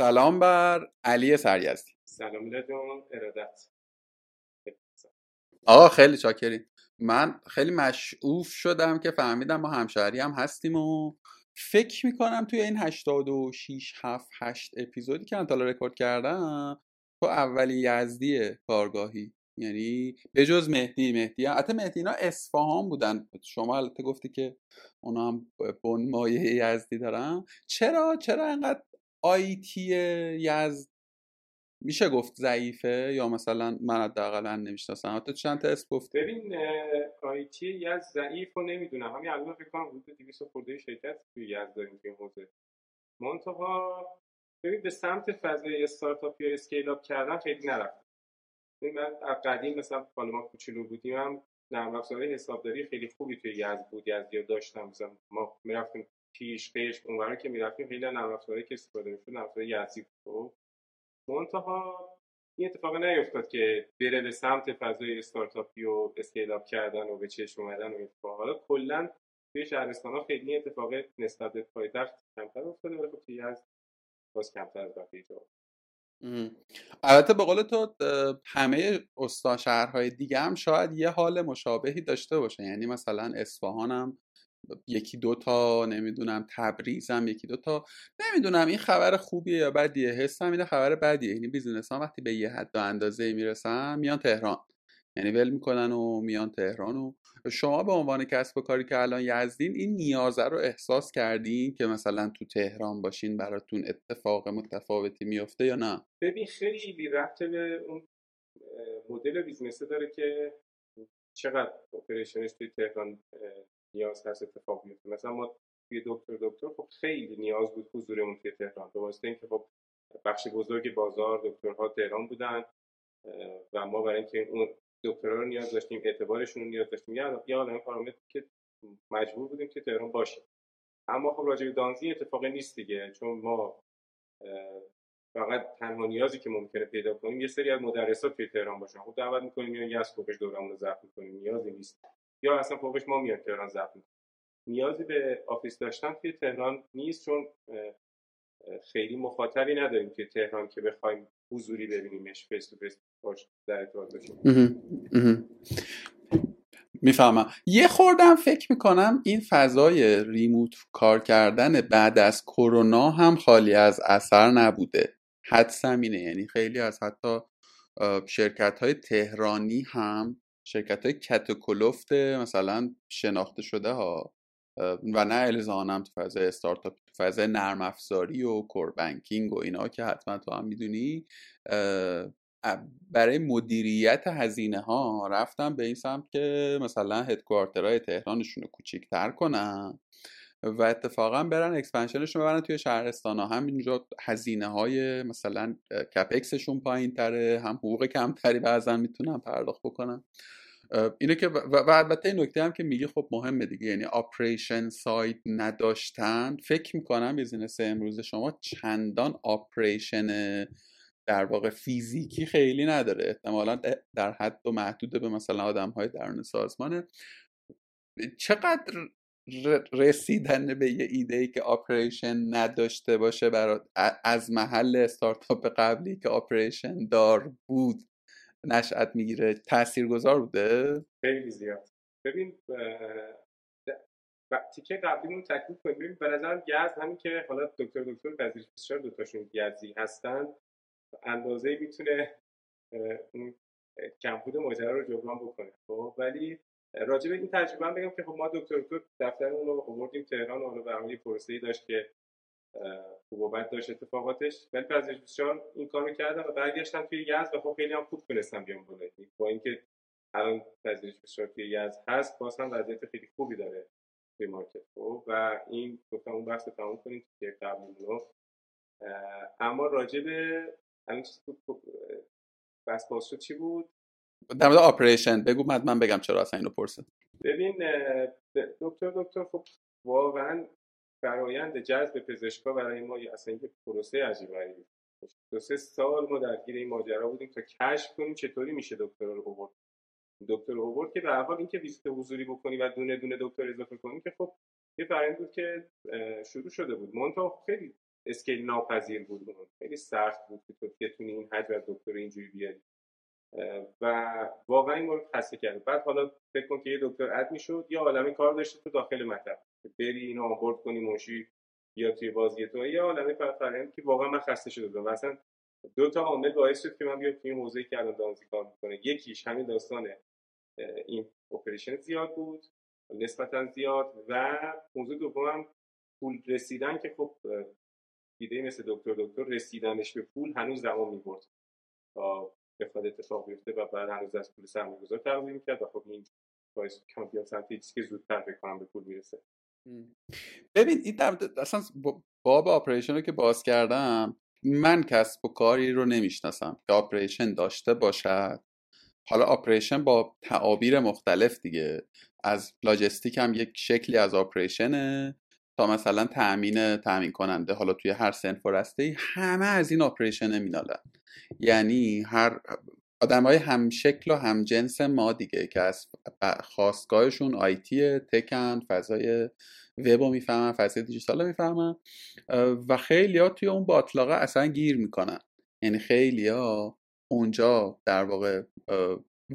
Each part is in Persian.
سلام بر علی سریزدی سلام میلاد ارادت. آقا خیلی چاکریم من خیلی مشعوف شدم که فهمیدم ما همشهری هم هستیم و فکر می‌کنم توی این 86 7 8 اپیزودی که انتالا رکورد کردم تو اولی یزدی کارگاهی. یعنی به جز مهدی مهدی حتی مهدی اینا اصفهان بودن. شما البته گفتی که اونا هم بن مایه یزدی دارن. چرا؟ چرا انقدر آیتی یزد میشه گفت ضعیفه یا مثلا من حداقل نمی‌شناسم؟ حتی چند تا اسم گفت ببین آیتی یزد ضعیف رو نمی‌دونم. همین الان فکر کنم حدود 200 خورده شرکت توی یزد داریم توی حوزه. منتها ببین به سمت فضای استارتاپ یا اسکیل اپ کردن خیلی نرفتم. من از قدیم مثلا ما کوچولو بودیم هم نرم افزارهای حسابداری خیلی خوبی توی یزد بود یزدی داشتم. مثلا ما می‌رفتیم پیش پیش اونورا که می‌رفتیم خیلی نرم افزارهایی که استفاده می‌شد نرم افزار یزدی بود. منتها این اتفاق نیفتاد که بره به سمت فضای استارتاپی و اسکیل اپ کردن و به چشم اومدن و اتفاق. حالا کلا توی شهرستان ها خیلی اتفاق نسبت به پایتخت کمتر افتاده ولی خب توی از باز کمتر از بقیه جا. البته به قول تو همه استا شهرهای دیگه هم شاید یه حال مشابهی داشته باشه. یعنی مثلا اصفهان هم یکی دوتا نمی‌دونم تبریزم یکی دوتا نمی‌دونم این خبر خوبیه یا بدیه؟ حسم اینه خبر بدیه. یعنی بیزینس ها وقتی به یه حد و اندازه می‌رسن میان تهران. یعنی ول می‌کنن و میان تهران و شما به عنوان کسب و کاری که الان یزدین این نیازه رو احساس کردین که مثلا تو تهران باشین براتون اتفاق متفاوتی میفته یا نه؟ ببین خیلی رفته به اون مدل بیزنسه داره که چقدر اپریشنش توی تهران نیاز هست اتفاق میفته مثلا ما توی دکتر دکتر خب خیلی نیاز بود حضورمون توی تهران به واسطه اینکه خب بخش بزرگ بازار دکترها تهران بودن و ما برای اینکه اون دکترها رو نیاز داشتیم اعتبارشون رو نیاز داشتیم یا یا عالم پارامتر که مجبور بودیم که تهران باشیم اما خب راجع به دانزی اتفاقی نیست دیگه چون ما فقط تنها نیازی که ممکنه پیدا کنیم یه سری از مدرسا توی تهران باشن. خب دعوت می‌کنیم یا یه از فوقش دورمون رو ضبط می‌کنیم نیازی نیست. یا اصلا فوقش ما میاد تهران ضبط نیازی به office داشتن توی تهران نیست چون خیلی مخاطبی نداریم توی تهران که بخوایم حضوری ببینیمش face to face باش در ارتباط می‌فهمم. یه خوردم فکر می‌کنم این فضای remote کار کردن بعد از کرونا هم خالی از اثر نبوده. حدسم اینه یعنی خیلی از حتی شرکت های تهرانی هم شرکت های کتوکلفت مثلا شناخته شده ها و نه الزانم تو فضای استارتاپ تو فضای نرم افزاری و کور بانکینگ و اینا که حتما تو هم می‌دونی. برای مدیریت هزینه ها رفتم به این سمت که مثلا هدکوارترهای تهرانشون رو کوچیکتر کنن. و اتفاقا برن expansion شون ببرن توی شهرستان ها هم اینجا هزینه های مثلا CAPEX شون پایین تره هم حقوق کمتری بعضا می‌تونن پرداخت بکنن. اینه که و, البته این نکته هم که میگه خب مهمه دیگه. یعنی operation site نداشتن. فکر می‌کنم business امروز شما چندان operation در واقع فیزیکی خیلی نداره. احتمالا در حد و محدود به مثلا آدم های درون سازمانه. چقدر رسیدن به یه ایده ای که آپریشن نداشته باشه برای از محل استارتاپ قبلی که آپریشن دار بود نشأت می‌گیره. تاثیرگذار بوده؟ خیلی زیاد. ببین تیکه قبلیمون تکمیل کنیم به نظرم گز همین که حالا دکتر دکتر پذیرش بسیار دوتاشون گزی هستن اندازه می‌تونه اون کمبود ماجرا رو جبران بکنه خب؟ ولی راجع به این تجربه هم بگم که خب ما دکتر دکتر دفترمون رو آوردیم تهران و برنامه پروسه‌ای داشت که خوب و بد داشت اتفاقاتش. ولی بسیار این کارو کردم و برگشتم توی یزد و خب خیلی هم خوب تونستم بیام بالا. با اینکه الان بسیار توی یزد هست باز هم وضعیت خیلی خوبی داره توی مارکت. خب و این گفتم اون بحث تموم کنیم که قبل رو. اما راجع به الان چیز بس باز شد چی بود؟ در مورد آپریشن بگو من من بگم چرا اصلا اینو پرسید. ببین دکتر دکتر خب واقعا فرایند جذب پزشکا برای ما اصلا یه پروسه عجیب غریبی دو سه سال ما درگیر این ماجرا بودیم تا کشف کنیم چطوری میشه دکتر رو آورد. دکتر رو که به حال اینکه ویزیت حضوری بکنی و دونه دونه دکتر اضافه کنی که خب یه فرآیند بود که شروع شده بود. مونتا خیلی اسکیل ناپذیر بود. خیلی سخت بود که تو بتونی این حجم از دکتر اینجوری بیاری. و واقعا این مورد خسته کرد بعد حالا فکر کن که یه دکتر اد می‌شد یا عالمی کار داشته تو داخل مطلب بری اینو آبورد کنی منشی یا توی بازی تو یا عالمی فرآیند که واقعا من خسته شده بودم. مثلا دو تا عامل باعث شد که من بیام توی حوزه‌ای که الان دانزی کار می‌کنه یکیش همین داستان این operation زیاد بود نسبتا زیاد. و موضوع دومم پول رسیدن که خب ایده مثل دکتر دکتر رسیدنش به پول هنوز زمان می‌برد. بخواد اتفاق بیفته و بعد هنوز از پول سرمایه‌گذار تغذیه می‌کرد و خب این باعث کم بیاد سمت که زودتر بکنم به پول می‌رسه. ببین این اصلا باب operation رو که باز کردم من کسب و کاری رو نمی‌شناسم که operation داشته باشد. حالا operation با تعابیر مختلف دیگه. از لاجستیک هم یک شکلی از operation ه تا مثلا تأمین تأمین کننده حالا توی هر صنف و رسته همه از این operation می‌نالن. یعنی هر آدم های هم شکل و هم جنس ما دیگه که از خاستگاهشون IT tech ن فضای وب رو می‌فهمن فضای دیجیتال رو می‌فهمن و خیلی ها توی اون باطلاقه اصلا گیر می‌کنن. یعنی خیلی ها اونجا در واقع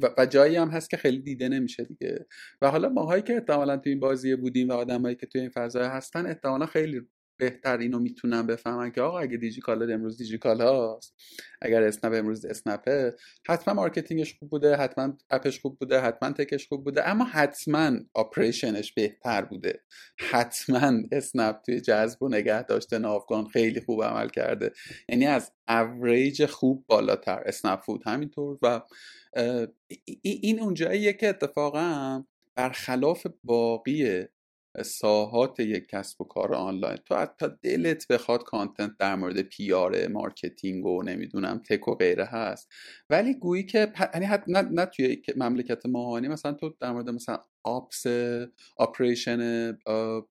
و جایی هم هست که خیلی دیده نمیشه دیگه. و حالا ماهایی که احتمالا تو این بازی بودیم و آدمایی که توی این فضای هستن احتمالا خیلی بهتر اینو می‌تونن بفهمن که آقا اگه دیجیکالا امروز دیجیکالاست اگر اسنپ امروز اسنپه حتما marketing ش خوب بوده حتما app ش خوب بوده حتما tech ش خوب بوده اما حتما operation ش بهتر بوده. حتما اسنپ توی جذب و نگه داشتن ناوگان خیلی خوب عمل کرده. یعنی از اوریج خوب بالاتر اسنپ فود همینطور و این اونجاییه که اتفاقا برخلاف باقی ساحات یک کسب و کار آنلاین. تو حتی دلت بخواد content در مورد PR marketing و نمی‌دونم tech و غیره هست. ولی گویی که یعنی نه, نه توی مملکت ماهانی مثلا تو در مورد مثلا ops operation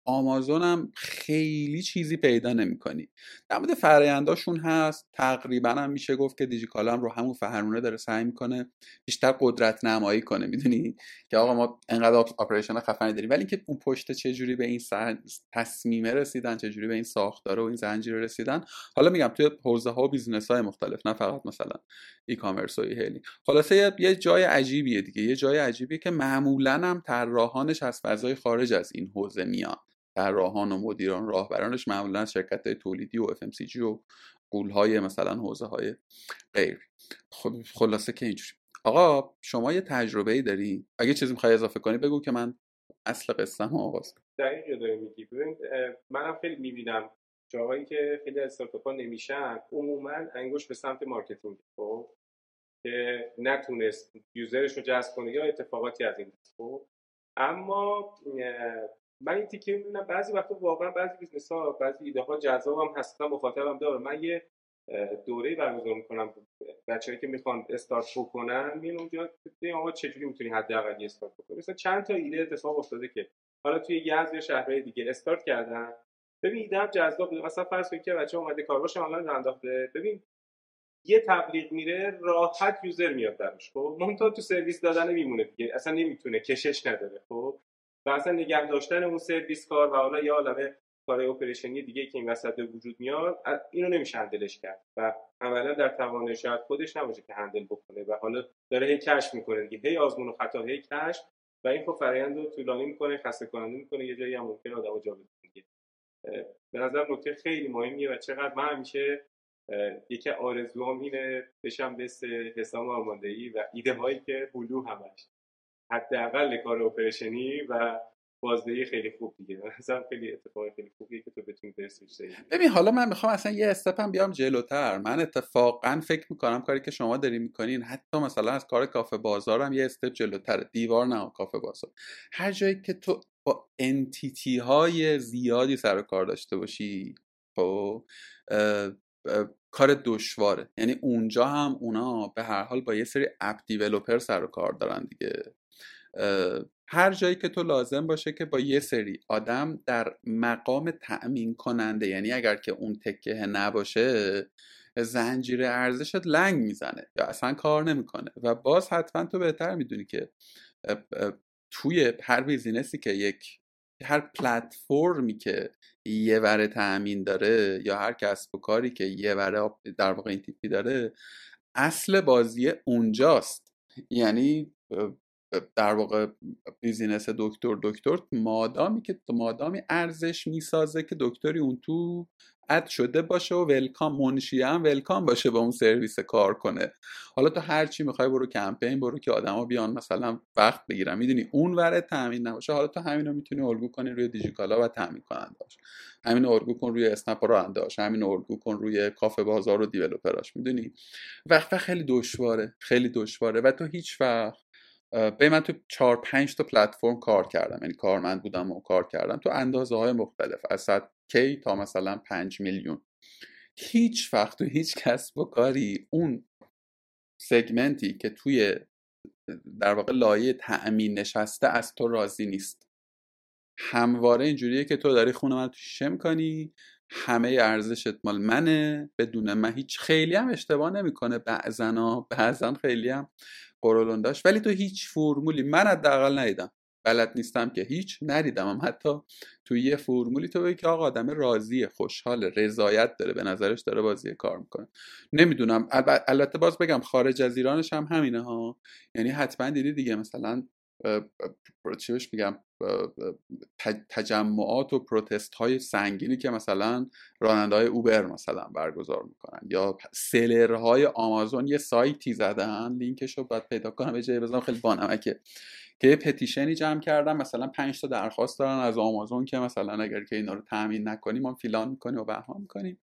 آمازون هم خیلی چیزی پیدا نمی‌کنی. در مورد فراینداشون هست. تقریبا هم میشه گفت که دیجیکالا هم رو همون فرمونه داره سعی می‌کنه بیشتر قدرت نمایی کنه. می‌دونی که آقا ما انقدر operation خفنی داریم. ولی اینکه اون پشت چجوری به این تصمیمه رسیدن چجوری به این ساختار و این زنجیره رسیدن. حالا میگم توی حوزه ها و business های مختلف نه فقط مثلا e-commerce و ای هیلی خلاصه یه جای عجیبیه دیگه. یه جای عجیبیه که معمولا هم طراحانش از فضای خارج از این حوزه میان طراحان و مدیران راهبرانش معمولا از شرکت های تولیدی و FMCG و غولهای مثلا حوزه های غیر. خب خلاصه که اینجوری. آقا شما یه تجربه ای داری؟ اگه چیزی می‌خوای اضافه کنی بگو که من اصل قصه آغاز دقیقه داری میگی ببین منم خیلی می‌بینم جاهایی که خیلی استارتاپ ها نمیشن عموما انگشت به سمت marketing خب؟ که نتونست user ش رو جذب کنه یا اتفاقاتی از این خب؟ اما من این تیکه می‌بینم بعضی وقتا واقعا بعضی business ها بعضی ایده ها جذاب هم هستن مخاطبم داره من یه دوره برگزار می‌کنم. بچه‌ای که می‌خوان استارت بکنن میان اونجا آقا چجوری می‌تونی حداقل استارت بکنی. مثلا چند تا ایده اتفاق افتاده که حالا توی یزد یا شهرهای دیگه استارت کردن. ببین ایده جذاب بوده مثلا فرض کنید که بچه اومده کارواش آنلاین انداخته. ببین یه تبلیغ میره راحت user میاد درش خب؟ منتها تو سرویس دادن میمونه دیگه اصلا نمی‌تونه کشش نداره خب؟ و اصلا نگه داشتن اون سرویس کار و حالا یه عالمه کار اپریشنی دیگه که این وسط وجود میاد اینو نمیشه هندلش کرد و عملا در توان شاید خودش نباشه که هندل بکنه و حالا داره هی کشف می‌کنه دیگه هی آزمون و خطا هی کشف و این خب فرآیند رو طولانی می‌کنه خسته کننده می‌کنه یه جایی هم ممکنه آدمو جا به نظر نکته خیلی مهمیه و چقدر من همیشه یکی آرزوام اینه بشم مثل حسام آماده و ایده هایی که بلو همش. حداقل کار اپریشنی و بازدهی خیلی خوب دیگه. مثلا خیلی اتفاق خیلی خوبیه که تو بتونی برسیش ببین حالا من می‌خوام اصلا یه استپم بیام جلوتر. من اتفاقا فکر می‌کنم کاری که شما داری می‌کنین حتی مثلا از کار کافه بازار هم یه استپ جلوتر دیوار نه کافه بازار. هر جایی که تو با انتیتی های زیادی سر کار داشته باشی خب کار دشواره. یعنی اونجا هم اونا به هر حال با یه سری اپ دیولوپر سر و کار دارن دیگه. هر جایی که تو لازم باشه که با یه سری آدم در مقام تأمین کننده یعنی اگر که اون تکه نباشه زنجیره ارزشت لنگ می‌زنه یا اصلا کار نمی‌کنه. و باز حتما تو بهتر می‌دونی که توی هر بیزینسی که یک هر پلتفرمی که یه وره تأمین داره یا هر کسب و کاری که یه وره در واقع این تیپی داره اصل بازی اونجاست. یعنی در واقع business دکتر دکتر مادامی که مادامی ارزش می‌سازه که دکتری اون تو add شده باشه و welcome منشی هم welcome باشه با اون سرویس کار کنه. حالا تو هر چی می‌خوای برو کمپین برو که آدما بیان مثلا وقت بگیرن. می‌دونی اون وره تامین نباشه. حالا تو همینو می‌تونی الگو کنی روی دیجیکالا و تامین کننداش همین الگو کن روی اسنپ رانندهاش همین الگو کن روی کافه بازار و developer اش. می‌دونی؟ وقت خیلی دشواره. خیلی دشواره. و تو هیچ وقت به من تو چهار پنج تا پلتفرم کار کردم. یعنی کارمند بودم و کار کردم. تو اندازه های مختلف. از کی تا مثلا پنج میلیون. هیچ وقت تو هیچ کسب و کاری اون سگمنتی که توی در واقع لایه تأمین نشسته از تو راضی نیست. همواره اینجوریه که تو داری خونه من تو شیشه می‌کنی همه ارزشت مال منه بدون من هیچ خیلی هم اشتباه نمی‌کنه. بعضنا بعضا خیلی هم قرولون داشت. ولی تو هیچ فرمولی من حداقل ندیدم. بلد نیستم که هیچ ندیدم. هم حتی تو یه فرمولی تو بگی که آقا آدم راضی خوشحال رضایت داره به نظرش داره بازی کار می‌کنه. نمی‌دونم. البته باز بگم خارج از ایرانش هم همینه ها. یعنی حتما دیدی دیگه مثلا چی بهش میگم تجمعات و پروتست های سنگینی که مثلا راننده های اوبر مثلا برگزار می‌کنن. یا سلرهای آمازون یه سایتی زدن لینکش رو باید پیدا کنم به جای بزنم خیلی بانمکه که یه پتیشنی جمع کردن مثلا 5 تا درخواست دارن از آمازون که مثلا اگر که اینا رو تامین نکنیم ما فیلان می‌کنیم و بهمان می‌کنیم.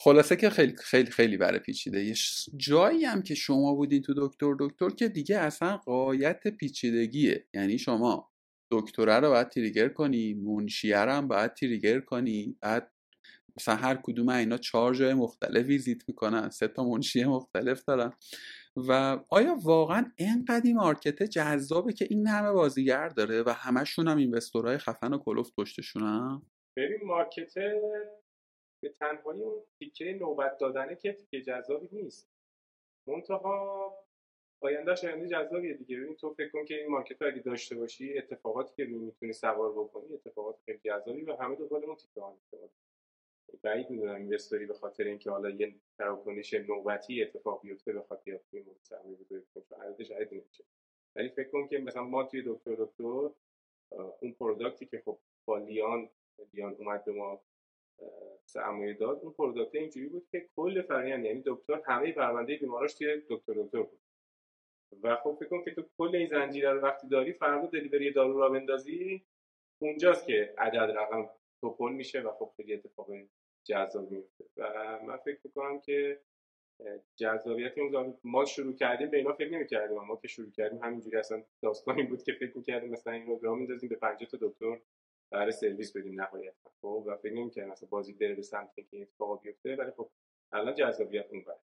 خلاصه که خیلی خیلی خیلی برای پیچیده. یه جایی هم که شما بودین تو دکتر دکتر که دیگه اصلا قایت پیچیدگیه. یعنی شما دکتره رو باید تریگر کنی منشیه رو هم باید تریگر کنی. بعد مثلا هر کدوم اینا چهار جای مختلف ویزیت می‌کنن سه تا منشی مختلف دارن. و آیا واقعا اینقدر این مارکت جذابه که این همه بازیگر داره و همشون هم اینوستورهای خفن و کلوف پشتشونن ببین مارکت به تنهایی اون تیکه نوبت دادنه که تیکه جذابی نیست. منتها آیندهش آینده جذابیه دیگه. ببین تو فکر کن که این market اگه داشته باشی اتفاقاتی که می‌تونی سوار بکنی اتفاقات خیلی جذابی و همه دنبال اون تیکه بعید می‌دونم investor ی به خاطر اینکه حالا یه تراکنش نوبتی اتفاق بیفته به خاطر این سرمایه گذاری کنه عدد شاید نمیشه. ولی فکر کن که مثلا ما توی دکتر دکتر اون product ی که خب با لیان لیان اومد به ما سرمایه داد اون product اینجوری بود که کل فرآیند یعنی دکتر همه پرونده بیماراش توی دکتر دکتر بود. و خب فکر کن که تو کل این زنجیره رو وقتی داری فردا دلیوری دارو را بندازی اونجاست که عدد رقم توپل میشه و خب خیلی اتفاق جذاب میفته. و من فکر می‌کنم که جذابیت اون ما شروع کردیم به اینا فکر نمی‌کردیم. ما که شروع کردیم همینجوری اصلا داستانی بود که فکر می‌کردیم مثلا این رو راه میندازیم به 50 تا دکتر برای سرویس بدیم نهایت خب و فکر نمی‌کردیم مثلا بازی بره به سمت که اتفاق بیفته ولی خب الان جذابیت اون وره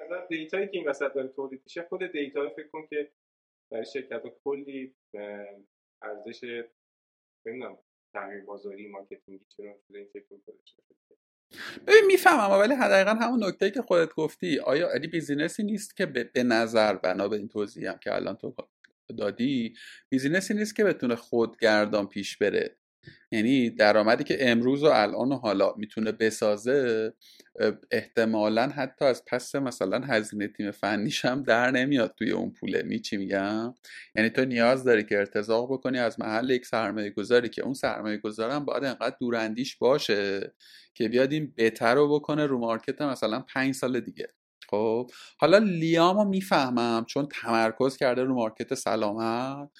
مثلا data یی که این وسط داره تولید میشه خود data فکر کن که برای شرکت کلی ارزش نمی‌دونم تغییر بازاری marketing ی چرا شده این ببین می‌فهمم ولی دقیقا همون نکته که خودت گفتی آیا یعنی business ی نیست که به نظر بنا به این توضیح هم که الان تو دادی business ی نیست که بتونه خودگردان پیش بره؟ یعنی درآمدی که امروز و الان و حالا می‌تونه بسازه احتمالا حتی از پس مثلا هزینه تیم فنیش هم در نمیاد توی اون پوله. می چی میگم؟ یعنی تو نیاز داری که ارتزاق بکنی از محل یک سرمایه گذاری که اون سرمایه گذارم باید انقدر دوراندیش باشه که بیاد این بهتر رو بکنه رو مارکت مثلا پنج سال دیگه. خب؟ حالا لیامو می‌فهمم چون تمرکز کرده رو مارکت سلامت.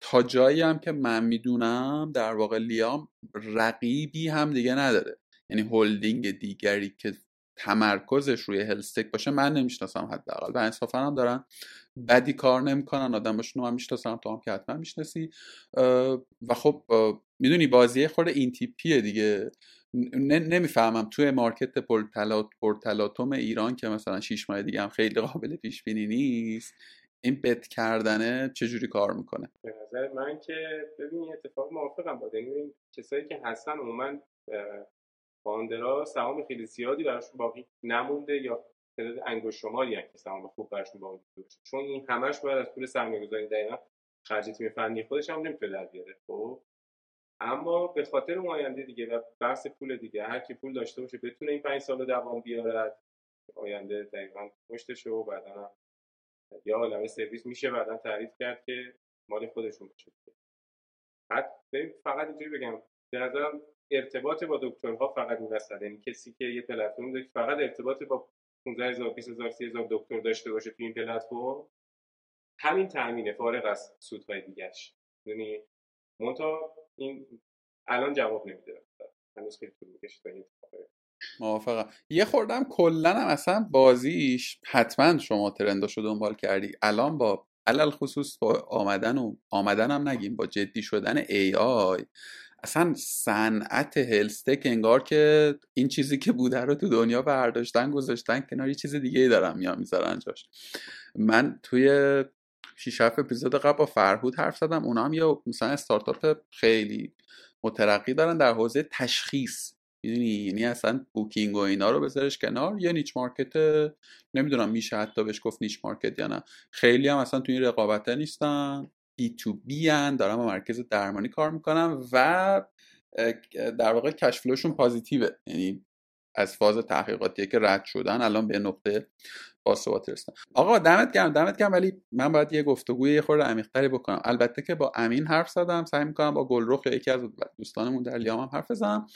تا جایی هم که من می‌دونم در واقع لیام رقیبی هم دیگه نداره. یعنی هلدینگ دیگری که تمرکزش روی هلستک باشه من نمی‌شناسم حداقل و انصافا هم دارن بدی کار نمی‌کنن آدماشون من می‌شناسم تو هم که حتما می‌شناسی. و خب می‌دونی بازی خورده این تیپیه دیگه نمی‌فهمم توی مارکت پرتلاتوم ایران که مثلا شیش ماه دیگه هم خیلی قابل پیش بینی نیست این بت کردنه چجوری کار می‌کنه؟ به نظر من که ببین اتفاق موافقم با یعنی کسایی که هستن عموما فاندرا سهام خیلی زیادی براشون باقی نمونده یا تعداد انگشت شماری که سهام خوب براشون باقی چون این همش باید از پول سرمایه‌گذاری دقیقا خرج تیم فنی خودش هم نمی‌تونه در بیاره خب؟ اما به خاطر اون آینده دیگه و بحث پول دیگه هر کی پول داشته باشه بتونه این پنج سال دوام بیارد. آینده دقیقا پشتشه و بعدا یا عالمه سرویس میشه بعدا تعریف کرد که مال خودشون باشه. فقط اینجوری بگم به نظرم ارتباط با دکترها فقط این وسط. یعنی کسی که یه پلتفرم داره فقط ارتباط با 15000 20000 30000 دکتر داشته باشه تو این پلتفرم همین تامینه فارغ از سودهای دیگهش یعنی مونتا این الان جواب نمیده. هنوز خیلی طول می‌کشه تا این موافقم. یه خوردم کلا هم اصلا بازیش حتما شما ترنداشو دنبال کردی. الان با علل خصوص با آمدن و آمدن هم نگیم با جدی شدن ای آی اصلا صنعت هلستک انگار که این چیزی که بوده رو تو دنیا برداشتن گذاشتن کنار یه چیز دیگه ای دارم یا می‌ذارن جاش. من توی شیش هفت اپیزود قبل با فرهود حرف زدم اونا هم یه مثلا استارتاپ خیلی مترقی دارن در حوزه تشخیص. می‌دونی؟ یعنی اصلا booking و اینا رو بذارش کنار. یه niche market نمی‌دونم میشه حتی بهش گفت niche market یا نه. خیلی هم اصلا توی این رقابته نیستن. B2B هن دارم مرکز درمانی کار می‌کنم و در واقع cash flow شون positive ه. یعنی از فاز تحقیقاتی که رد شدن الان به نقطه باثبات رسیدن آقا دمت گرم دمت گرم. ولی من باید یه گفتگوی یه خورده عمیق‌تری بکنم. البته که با امین حرف زدم. سعی می‌کنم با گلرخ یکی از دوستانمون در لیان هم حرف بزنم.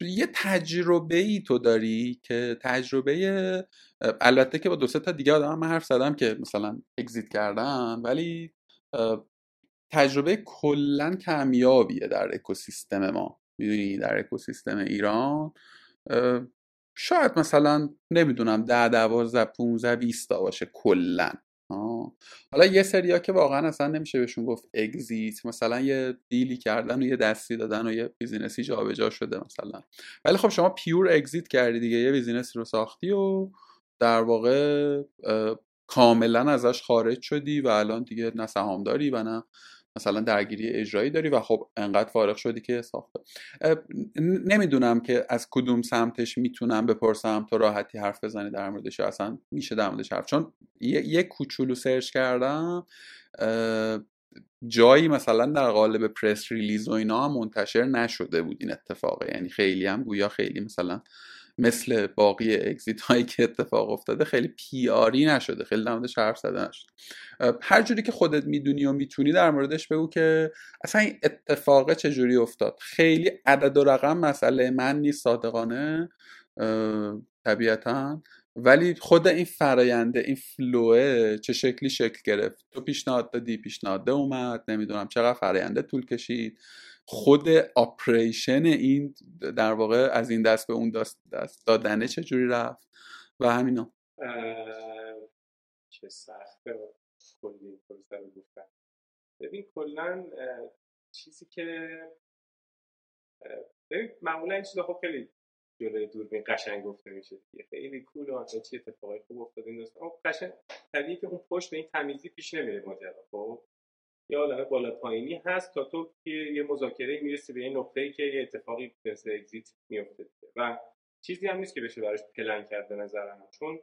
یه تجربه ای تو داری که تجربه البته که با دو تا دیگه آدم من حرف زدم که مثلا exit کردن ولی تجربه کلا کمیابیه در اکوسیستم ما. می‌دونی در اکوسیستم ایران. شاید مثلا نمی‌دونم ده دوازده پونزه بیستا باشه کلا حالا یه سریا که واقعا اصلا نمیشه بهشون گفت exit مثلا یه deal ی کردن و یه دستی دادن و یه business ی جابجا شده مثلا. ولی خب شما pure exit کردی دیگه یه business ی رو ساختی و در واقع کاملا ازش خارج شدی و الان دیگه نه سهامداری و نه مثلا درگیری اجرایی داری و خب انقدر فارغ شدی که ساخته. نمی‌دونم که از کدوم سمتش می‌تونم بپرسم تو راحتی حرف بزنی در موردش اصلا میشه در موردش حرف. چون یه, کوچولو search کردم جایی مثلا در قالب press release و اینا منتشر نشده بود این اتفاقه یعنی خیلی هم گویا خیلی مثلا مثل باقی اگزیت هایی که اتفاق افتاده خیلی پیاری نشده خیلی در موردش حرف زده نشده. هر جوری که خودت می‌دونی و می‌تونی در موردش بگو که اصلا این اتفاق چجوری افتاد. خیلی عدد و رقم مسئله من نیست صادقانه طبیعتا. ولی خود این فراینده این فلوه چه شکلی شکل گرفت؟ تو پیشنهاد دادی پیشنهاد اومد نمی‌دونم چقدر فراینده طول کشید. خود آپریشن این در واقع از این دست به اون دست, دست دادنه چجوری رفت و همینا؟ چه سخته کلی رو گفتن. ببین کلا چیزی که ببین معمولا این چیزا خب خیلی جلوی دوربین قشنگ گفته میشه دیگه. خیلی کول و چه اتفاقی خوب افتاد این دوست قشنگ طبیعی که اون پشت به این تمیزی پیش نمیره ماجرا خب؟ یه عالمه بالا پایینی هست تا تو یه مذاکره می‌رسی به این نقطه‌ای که یه اتفاقی مثل اگزیت میفته و چیزی هم نیست که بشه براش پلن کرد به نظرم. چون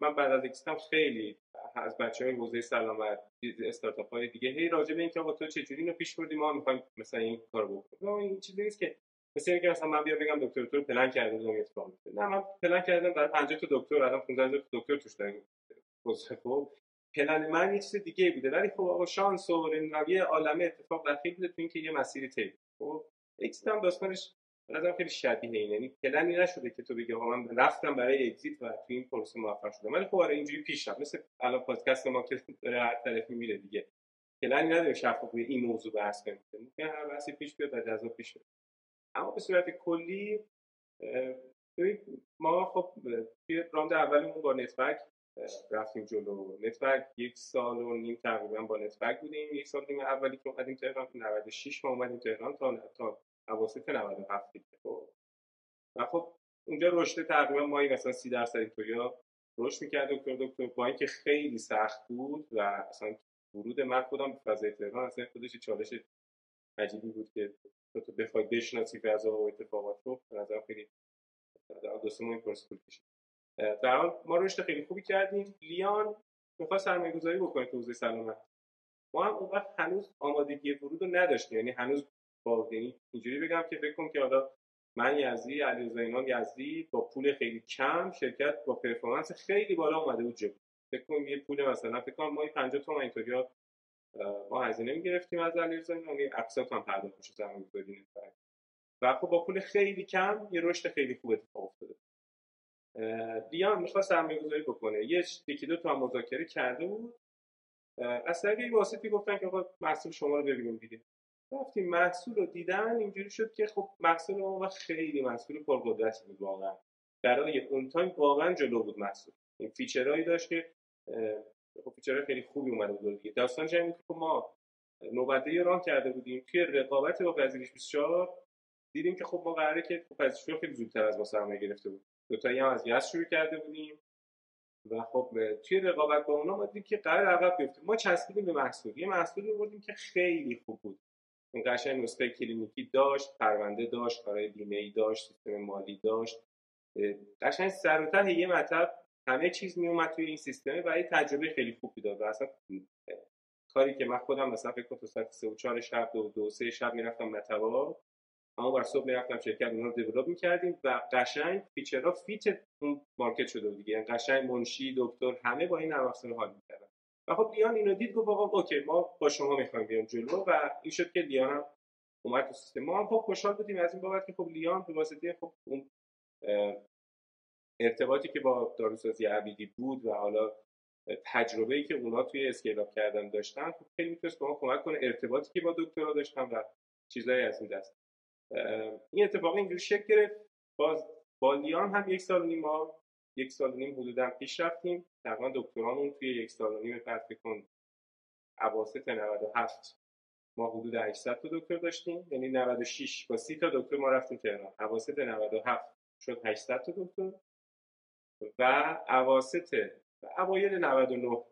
من بعد از اکسیتم خیلی از بچه های حوزه سلامت استارتاپ های دیگه هی راجع به اینکه آقا تو چجوری اینو پیش بردی ما می‌خوایم مثلا این کارو بکنیم. این چیزی نیست که مثل اینکه مثلا من بیا بگم دکتر تو پلن کردم اون اتفاق نه من پلن کردم در 50 تا دکتر الان 15 تا دکتر توش داریم خب پلن من یه چیز دیگه بوده. ولی خب آقا شانس و یه عالمه اتفاق در بوده تو اینکه یه مسیری طی خب exit هم داستانش نظرم خیلی شبیه اینه. یعنی پلنی نشده که تو بگی آقا من رفتم برای exit و تو این پروسه موفق شدم. ولی خب آره اینجوری پیش رفت. مثل الان پادکست ما که داره هر طرفی میره دیگه. پلنی نداره شفاف این موضوع بحث کنیم. ممکن هر بحثی پیش بیاد و جذاب پیش بیاد. اما به صورت کلی ما خب توی round اولمون با network رفتیم جلو network یک سال و نیم تقریبا با network بودیم یک سال نیم اولی که اومدیم تهران 96 ما اومدیم تهران تا تا اواسط 97 خب و خب اونجا رشد تقریبا مایی مثلا 30 درصد اینطوریا رشد می‌کرد دکتر دکتر با اینکه خیلی سخت بود و اصلا ورود من خودم به فضای تهران اصلا خودش چالش عجیبی بود که تو بخوای بشناسی فضا و اتفاقات رو به نظر خیلی دو سه ماه پرس کشید در حال ما رشد خیلی خوبی کردیم. لیان می‌خواد سرمایه گذاری بکنه تو حوزه سلامت. ما هم اون وقت هنوز آمادگی ورود رو نداشتیم. یعنی هنوز با یعنی اینجوری بگم که فکر کن که حالا من یزدی علی زینان یزدی با پول خیلی کم شرکت با پرفورمنس خیلی بالا اومده بود جلو. فکر کن یه پول مثلا فکر کنم ما 50 تومن اینطوری ما هزینه می‌گرفتیم از علی زینان یه اقساط هم پرداخت میشه سرمایه‌گذاری و خب با پول خیلی کم یه رشد خیلی خوب اتفاق دیان می‌خواست سرمایه گذاری بکنه. یه یکی دو تا مذاکره کرده بود. از طریق یه واسطی گفتن که خب محصول شما رو ببینیم دیگه. رفتیم محصول رو دیدن اینجوری شد که خب محصول ما خیلی محصول پرقدرتی بود واقعا. برای اون تایم واقعا جلو بود محصول. این feature هایی داشت که خب feature های خیلی خوبی اومده بود دیگه. داستان چه که خب ما نوبته run کرده بودیم. توی رقابت با پذیرش 24 دیدیم که خب ما قراره که خب پذیرش خیلی زودتر از ما سرمایه گرفته بود. دو تایی هم از یزد شروع کرده بودیم. و خب توی رقابت با اونا ما دیدیم که قرار عقب بیفتیم. ما چسبیدیم به محصول یه محصولی بردیم که خیلی خوب بود. این قشنگ نسخه کلینیکی داشت پرونده داشت کارهای بیمه ای داشت سیستم مالی داشت. قشنگ سر یه مطلب همه چیز می اومد توی این سیستم و یه تجربه خیلی خوبی داد. و اصلا کاری که من خودم مثلا فکر کنم تو ساعت 3 و 4 شب دو دو سه شب می‌رفتم مطبا اما ور صبح می‌رفتم شرکت اونها رو develop می‌کردیم و قشنگ feature ها fit اون market شده دیگه. قشنگ منشی دکتر همه با این نرم حال می‌کردن. و خب لیان اینو دید گفت آقا اوکی ما با شما می‌خوایم بیام جلو و این شد که لیان هم اومد تو سیستم. ما هم خب خوشحال بودیم از این بابت که خب لیان به واسطه خب اون ارتباطی که با داروسازی عبیدی بود و حالا تجربه ای که اونا توی اسکیل اپ کردن داشتن خب خیلی می‌تونست به ما کمک کنه. ارتباطی که با دکترها داشتن و چیزایی از این دست. این اتفاق اینجوری شکل گرفت. باز با لیان هم یک سال نیم ما یک سال و نیم حدودا پیش رفتیم. تقریبا دکترامون توی یک سال و نیم بعد کن اواسط 97 ما حدود 800 تا دکتر داشتیم. یعنی 96 با 30 تا دکتر ما رفتیم تهران. اواسط 97 شد 800 تا دکتر. و اواسط اوایل 99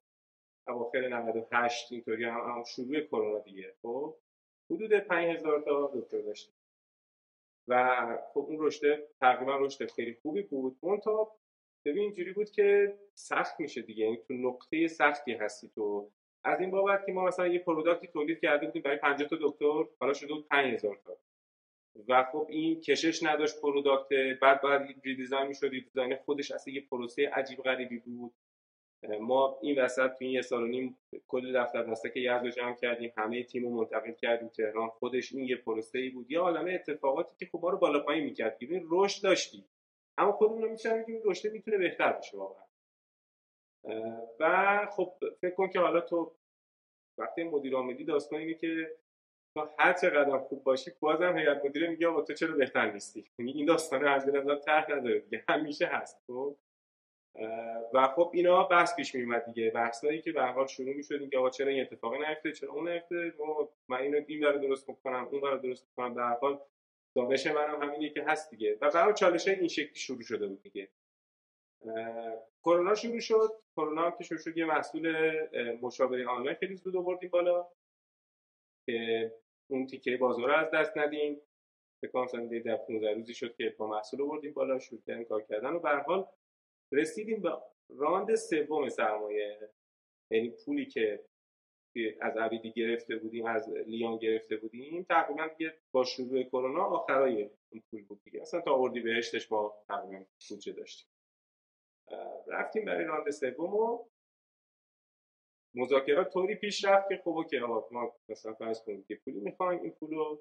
اواخر 98 اینطوری هم, هم شروع کرونا دیگه. خب؟ حدود 5000 تا دکتر داشتیم. و خب اون رشد تقریبا رشد خیلی خوبی بود. اون تا ببین اینجوری بود که سخت میشه دیگه. یعنی تو نقطه سختی هستی تو. از این بابت که ما مثلا یه پروداکتی تولید کرده بودیم برای 50 تا دکتر حالا شده بود 5000 تا. و خب این کشش نداشت product بعد باید redesign می‌شد design خودش اصلا یه پروسه عجیب غریبی بود. ما این وسط تو این یه سال و نیم کل دفتر مثلا یزد رو جمع کردیم همه تیم رو منتقل کردیم تهران خودش این یه پروسه ای بود. یه عالمه اتفاقاتی که خب ما رو بالا پایین می‌کرد. که رشد داشتیم اما خودمون رو میشن میگیم رشد می‌تونه بهتر بشه واقعا. و خب فکر کن که حالا تو وقتی مدیر عاملی داستان اینه که تو هر چقدر خوب باشی بازم هیئت مدیره میگه با تو چرا بهتر نیستی؟ یعنی این داستان از نظر طرح نداره دیگه همیشه هست خب؟ و خب اینا بحث پیش میومد دیگه. بحثایی که به حال شروع می‌شد اینکه آقا چرا این اتفاقی نیفته چرا اون نیفته؟ من اینو این برای درست می‌کنم اون برای درست می‌کنم. در حال دانش منم همینه که هست دیگه. و برای چالش این شکلی شروع شده بود دیگه. کرونا شروع شد. کرونا هم که شروع شد یه محصول مشاوره آنلاین خیلی زود آوردیم بالا. که اون تیکه بازار از دست ندیم. فکر کنم مثلا در 15 روزی شد که با محصول آوردیم بالا. شروع کردیم کار کردن و به حال رسیدیم به راند سوم سرمایه. یعنی پولی که از عبیدی گرفته بودیم از لیان گرفته بودیم تقریبا دیگه با شروع کرونا آخرای اون پول بود دیگه. اصلا تا اردی بهشتش ما تقریبا بودجه داشتیم. رفتیم برای round سوم و مذاکرات طوری پیش رفت که خب اوکی ما مثلا فرض کنیم که پولی می‌خوایم این پولو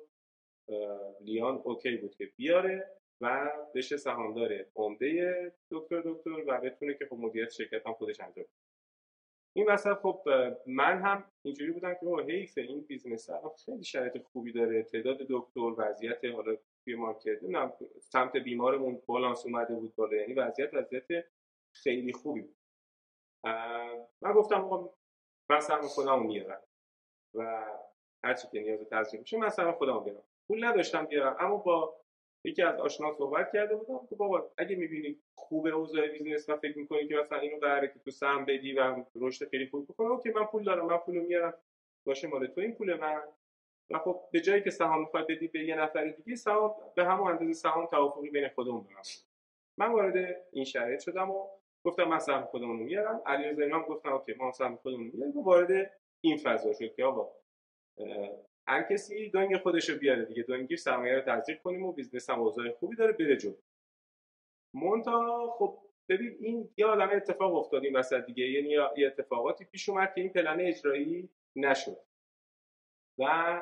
لیان اوکی بود که بیاره. و بشه سهامدار عمده دکتر دکتر و بتونه که خب مدیریت شرکت هم خودش انجام این وسط خب من هم اینجوری بودم که حیف این بیزنس خیلی شرایط خوبی داره. تعداد دکتر وضعیت حالا توی market نمی‌دونم سمت بیمارمون بالانس اومده بود بالا. یعنی وضعیت وضعیت خیلی خوبی بود. من گفتم آقا من سهم خودم میارم و هرچی که نیاز تزریق میشه من سهم خودم بیارم پول نداشتم بیارم اما با یکی از آشنا صحبت کرده بودم که بابا اگه می‌بینی خوب اوضاع business و فکر می‌کنی که مثلا اینو قراره که تو سهم بدی و رشد خیلی خوب بکنه اوکی من پول دارم من پولو میارم. باشه مال تو این پول من. و خب به جای اینکه سهام می‌خواد بدی به یه نفر دیگه سهام به همون اندازه سهام توافقی بین خودمون دارم. من وارد این شرایط شدم و گفتم من سهم خودمون رو میارم. علی هم گفتم اوکی ما سهم خودمون میاریم. وارد این فضا شد که آقا هر کسی دنگ خودش رو بیاره دیگه. دنگی سرمایه رو تزریق کنیم و business هم اوضاع خوبی داره بره جلو منتها خب ببین این یه عالم اتفاق افتاد این وسط دیگه. یعنی یه اتفاقاتی پیش اومد که این پلن اجرایی نشد. و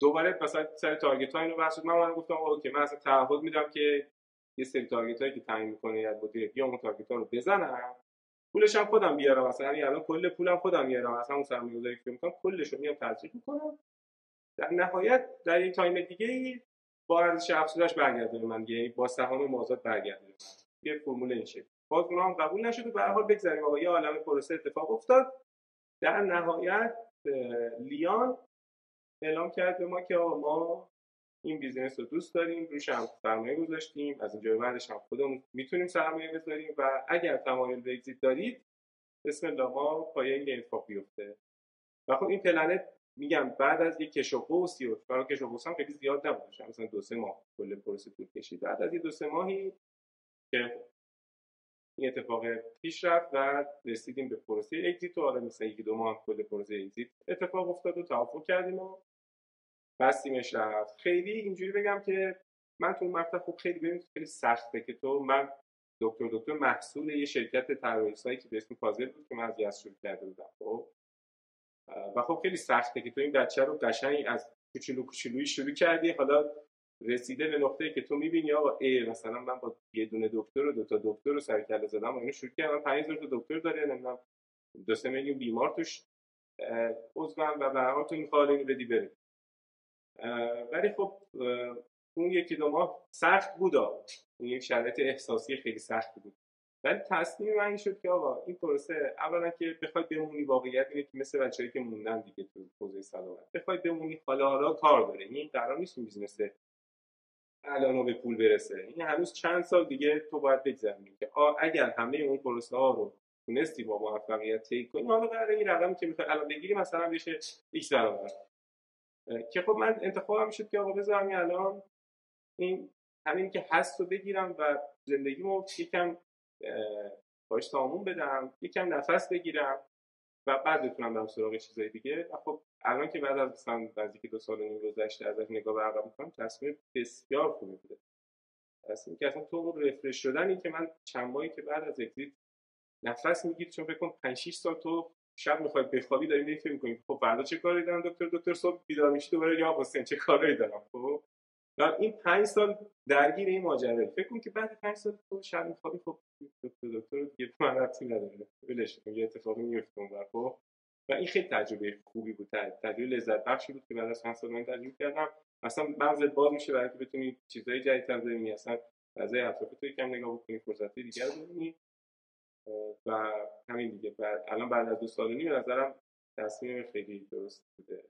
دوباره مثلا سر target ها اینو بحث من گفتم اوکی من اصلا تعهد میدم که یه سری target هایی که تعیین می‌کنه یا مدیر یا اون target ها رو بزنم. پولش هم خودم بیارم. مثلا یعنی الان کل پولم خودم میارم. مثلا اون سرمایه‌گذاری که می‌کنم کلش رو میام تزریق می‌کنم. در نهایت در این time دیگه با ارزش افزودش برگرده به من یعنی با سهام مازاد برگرده یه فرمول این شکل. باز اونها هم قبول نشد و به هر حال بگذاریم آقا. یه عالم پروسه اتفاق افتاد. در نهایت لیان اعلام کرد به ما که آقا ما این business رو دوست داریم روش هم سرمایه گذاشتیم از اینجا بعدش هم خودمون می‌تونیم سرمایه بذاریم و اگر تمایل به exit دارید بسم الله ما پایه این اتفاق بیفته. و خب این پلنت میگم بعد از یک کش و قوسی و برای کش و هم خیلی زیاد نبود. مثلا دو سه ماه کل پروسه طول کشید. بعد از این دو سه ماهی که این اتفاق پیش رفت و رسیدیم به پروسه اگزیت و آره مثلا یکی دو ماه کل پروسه اگزیت اتفاق افتاد و توافق کردیم و بستیمش رفت. خیلی اینجوری بگم که من تو مقطع خب خیلی ببینید خیلی سخته که تو من دکتر دکتر محصول یه شرکت طراحی که به اسم پازل بود که من از یاد شروع کرده بودم خب. و خب خیلی سخته که تو این بچه رو قشنگ از کوچولو کوچولویی شروع کردی حالا رسیده به نقطه‌ای که تو می‌بینی آقا این مثلا من با یه دونه دکتر و دو تا دکتر رو سر کله زدم و اینو شروع کردم 5000 تا دکتر داره نمی‌دونم دو سه میلیون بیمار توش عضون و به هر حال تو می‌خواد اینو بدی بره. ولی خب اون یکی دو ماه سخت بود این یک شرایط احساسی خیلی سخت بود. ولی تصمیم من این شد که آقا این پروسه اولا که بخوای بمونی واقعیت اینه که مثل بچه‌ای که موندن دیگه تو حوزه سلامت. بخوای بمونی حالا حالا کار داره. این قرار نیست اون business الان به پول برسه. این هنوز چند سال دیگه تو باید بگذرونی که اگر همه اون پروسه ها رو تونستی با موفقیت طی کنی حالا قرار این رقمی که می‌خوای الان بگیری مثلا بشه X برابر. که خب من انتخابم شد که آقا بذارم الان این همین که هست رو بگیرم و زندگیمو یکم باش سامون بدم یکم نفس بگیرم و بعد بتونم برم سراغ چیزای دیگه. خب الان که بعد از مثلا نزدیک دو سال و نیم گذشته ازش نگاه به عقب می‌کنم تصمیم بسیار خوبی بوده. تصمیم که اصلا تو رفرش شدنی که من چند که بعد از اگزیت نفس می‌گیری چون فکر کن 5 6 سال تو شب می‌خوای بخوابی داری میری فکر می‌کنی خب فردا چه کاری دارم؟ دکتر دکتر صبح بیدار میشی دوباره یا حسین چه کاری دارم؟ خب؟ و این پنج سال درگیر این ماجرا. فکر کن که بعد پنج سال تو شب میخوابی خب دکتر دکتر دیگه من ربطی نداره. ولش یه اتفاقی میفته اون خب؟ و این خیلی تجربه خوبی بود. تجربه لذت بخشی بود که بعد از چند سال من تجربه کردم. اصلا مغزت باز میشه برای که بتونی چیزهای جدیدتر ببینی. اصلا فضای اطراف تو یکم نگاه بکنی فرصت دیگر ببینی. و همین دیگه. بعد الان بعد از دو سال نیم نظرم تصمیم خیلی درست بوده.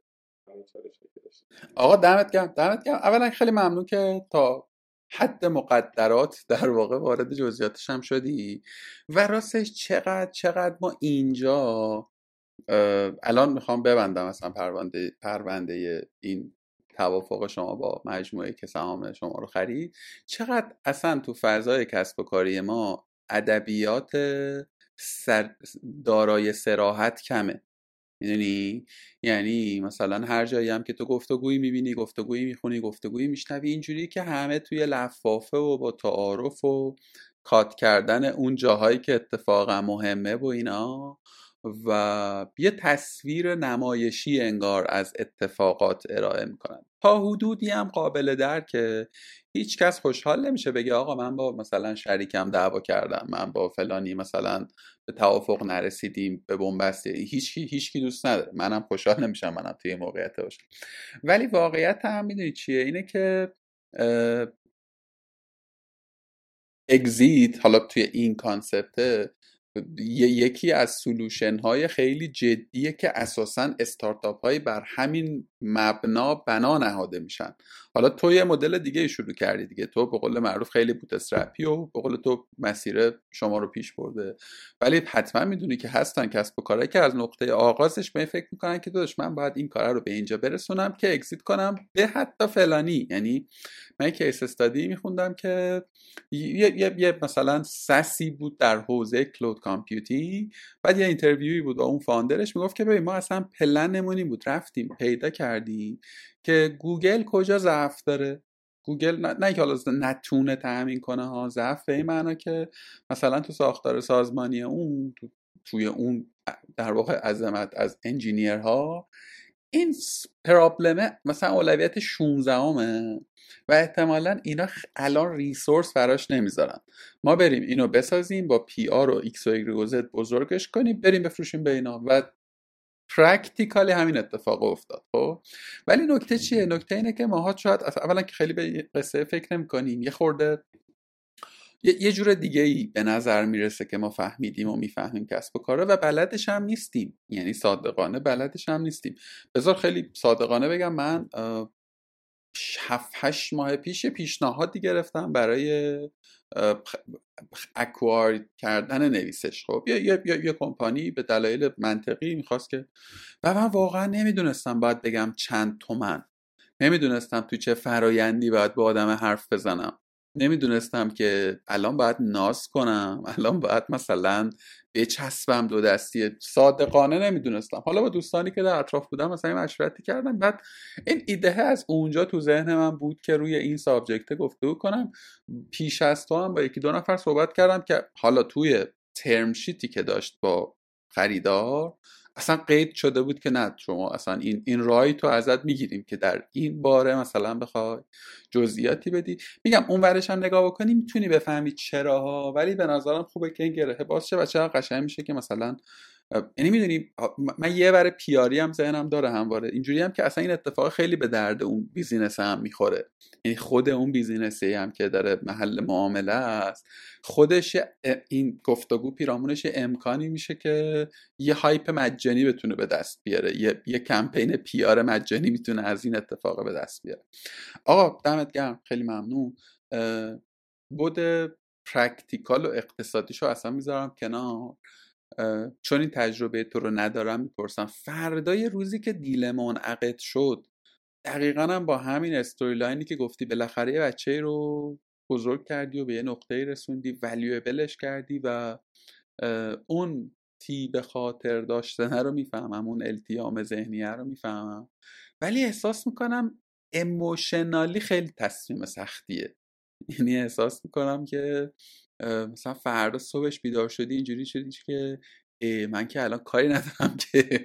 آقا دمت گرم دمت گرم. اولا خیلی ممنون که تا حد مقدرات در واقع وارد جزئیاتش هم شدی. و راستش چقدر چقدر ما اینجا الان می‌خوام ببندم اصلا پرونده پرونده این توافق شما با مجموعه که سهام شما رو خرید. چقدر اصلا تو فضای کسب و کاری ما ادبیات دارای سراحت کمه. می‌دونی؟ یعنی مثلا هر جایی هم که تو گفتگویی می‌بینی گفتگویی می‌خونی گفتگویی میشنوی اینجوری که همه توی لفافه و با تعارف و کات کردن اون جاهایی که اتفاقا مهمه و اینا و یه تصویر نمایشی انگار از اتفاقات ارائه می‌کنن. تا حدودی هم قابل درکه هیچ کس خوشحال نمیشه بگه آقا من با مثلا شریکم دعوا کردم من با فلانی مثلا به توافق نرسیدیم به بنبستی هیچ هیچ کی دوست نداره. منم خوشحال نمیشم منم توی موقعیت باشم. ولی واقعیت هم می‌دونی چیه؟ اینه که exit حالا توی این concept ـه یکی از solution های خیلی جدیه که اساسا استارتاپ های بر همین مبنا بنا نهاده میشن. حالا تو یه مدل دیگه شروع کردی دیگه. تو به قول معروف خیلی bootstrap ـی و به قول تو مسیر شما رو پیش برده. ولی حتما می‌دونی که هستن کسب و کارهایی که از نقطه آغازش به این فکر می‌کنن که داداش من باید این کار رو به اینجا برسونم که exit کنم به حتی فلانی. یعنی من case study میخوندم که یه, یه،, یه مثلا SaaS ی بود در حوزه cloud computing. بعد یه interview ی بود با اون founder ش می‌گفت که ببین ما اصلا پلنمونی بود. رفتیم پیدا کردیم که گوگل کجا ضعف داره؟ گوگل نه, نه که حالا نتونه تامین کنه ها ضعف به این معنا که مثلا تو ساختار سازمانی اون تو توی اون در واقع عظمت از engineer ها این problem ه مثلا اولویت 16 همه و احتمالا اینا الان resource براش نمی‌ذارن. ما بریم اینو بسازیم با PR و X و Z بزرگش کنیم بریم بفروشیم به اینا و practically همین اتفاق افتاد خب؟ ولی نکته چیه؟ نکته اینه که ماها شاید اولا که خیلی به قصه فکر نمی کنیم یه خورده یه جور دیگه ای به نظر می‌رسه که ما فهمیدیم و می‌فهمیم کسب و کاره و بلدش هم نیستیم. یعنی صادقانه بلدش هم نیستیم. بذار خیلی صادقانه بگم من هفت هشت ماه پیش پیشنهادی گرفتم برای اکوار کردن نویسش. خب یه, یه،, یه،, کمپانی به دلایل منطقی می‌خواست که و من واقعا نمی‌دونستم باید بگم چند تومن. نمی‌دونستم تو چه فرایندی باید با آدم حرف بزنم. نمی‌دونستم که الان باید ناز کنم الان باید مثلا بچسبم دو دستی. صادقانه نمی‌دونستم. حالا با دوستانی که در اطراف بودم مثلا مشورتی کردم. بعد این ایده از اونجا تو ذهن من بود که روی این سابجکت گفته کنم. پیش از تو هم با یکی دو نفر صحبت کردم که حالا توی ترم شیتی که داشت با خریدار اصلا قید شده بود که نه شما اصلا این این رای تو ازت می‌گیریم که در این باره مثلا بخوای جزئیاتی بدی. میگم اون ورش هم نگاه بکنی می‌تونی بفهمی چراها ولی به نظرم خوبه که این گره باز شه و قشنگ میشه که مثلا یعنی می‌دونی من یه ور PR ی هم ذهنم داره همواره. اینجوری هم که اصلا این اتفاق خیلی به درد اون business هم می‌خوره. یعنی خود اون business ی هم که داره محل معامله است خودش این گفتگو پیرامونش امکانی میشه که یه hype مجانی بتونه به دست بیاره. یه, یه کمپین PR مجانی می‌تونه از این اتفاق به دست بیاره. آقا دمت گرم. خیلی ممنون. بود practical و اقتصادیشو اصلا می‌ذارم کنار. چون این تجربه تو رو ندارم می‌پرسم. فردای روزی که deal منعقد شد دقیقا هم با همین storyline ی که گفتی بالاخره یه بچه رو بزرگ کردی و به یه نقطه رسوندی valuable ش کردی و اون تی به خاطر داشتنه رو می‌فهمم اون التیام ذهنیه رو می‌فهمم. ولی احساس می‌کنم اموشنالی خیلی تصمیم سختیه. یعنی احساس می‌کنم که مثلا فردا صبحش بیدار شدی اینجوری شدی که من که الان کاری ندارم که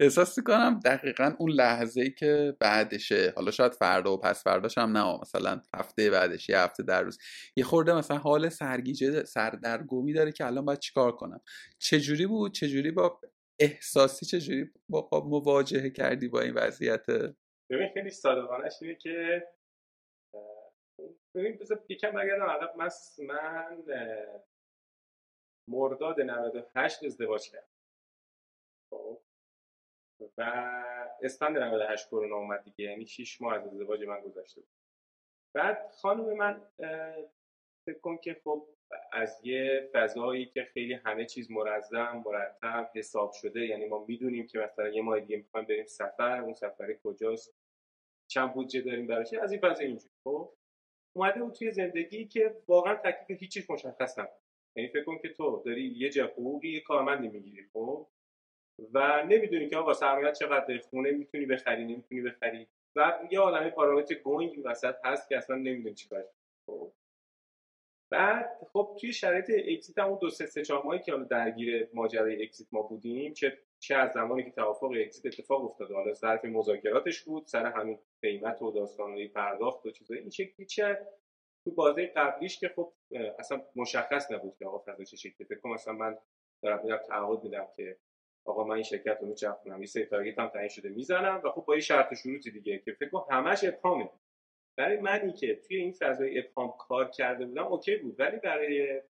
احساس کنم دقیقا اون لحظه ای که بعدشه. حالا شاید فردا و پس فرداش هم نه مثلا هفته بعدش یه هفته در روز. یه خورده مثلا حال سرگیجه سردرگمی داره که الان باید چیکار کنم. چجوری بود؟ چجوری با احساسی چجوری با مواجهه کردی با این وضعیت؟ ببین خیلی صادقانه که ببین بذار یکم بگردم عقب. من من مرداد 98 ازدواج کردم. خب. و اسفند 98 کرونا اومد دیگه. یعنی 6 ماه از ازدواج من گذشته بود. بعد خانم من فکر کن که خب از یه فضایی که خیلی همه چیز مرزم مرتب حساب شده. یعنی ما می‌دونیم که مثلا یه ماه دیگه می‌خوایم بریم سفر. اون سفر کجاست؟ چند بودجه داریم براش از این فضا اینجوری. خب. اومده بود توی زندگی که واقعا تکلیف هیچیش مشخص نبود. یعنی فکر کن که تو داری یه جه حقوقی یه کارمندی می‌گیری خب؟ و نمی‌دونی که آقا سرمایه چقدر خونه می‌تونی بخری نمی‌تونی بخری. و یه عالمه پارامتر گنگ وسط هست که اصلا نمی‌دونی چیکار خب؟ بعد خب توی شرایط exit هم دو سه سه چهار ماهی که حالا درگیر ماجرای exit ما بودیم چه چه از زمانی که توافق exit اتفاق افتاده. حالا ظرف مذاکراتش بود سر همین قیمت و داستانهای پرداخت و چیزایی این شکلی. چه تو بازه قبلیش که خب اصلا مشخص نبود که آقا فضا چه شکلی. فکر کنم مثلا من دارم میرم تعهد میدم که آقا من این شرکت رو میچرخونم یه سری target هم تعیین شده می‌زنم و خب با یه شرط شروطی دیگه که فکر کنم همش ابهامه. برای منی که توی این فضای ابهام کار کرده بودم اوکی بود. ولی برای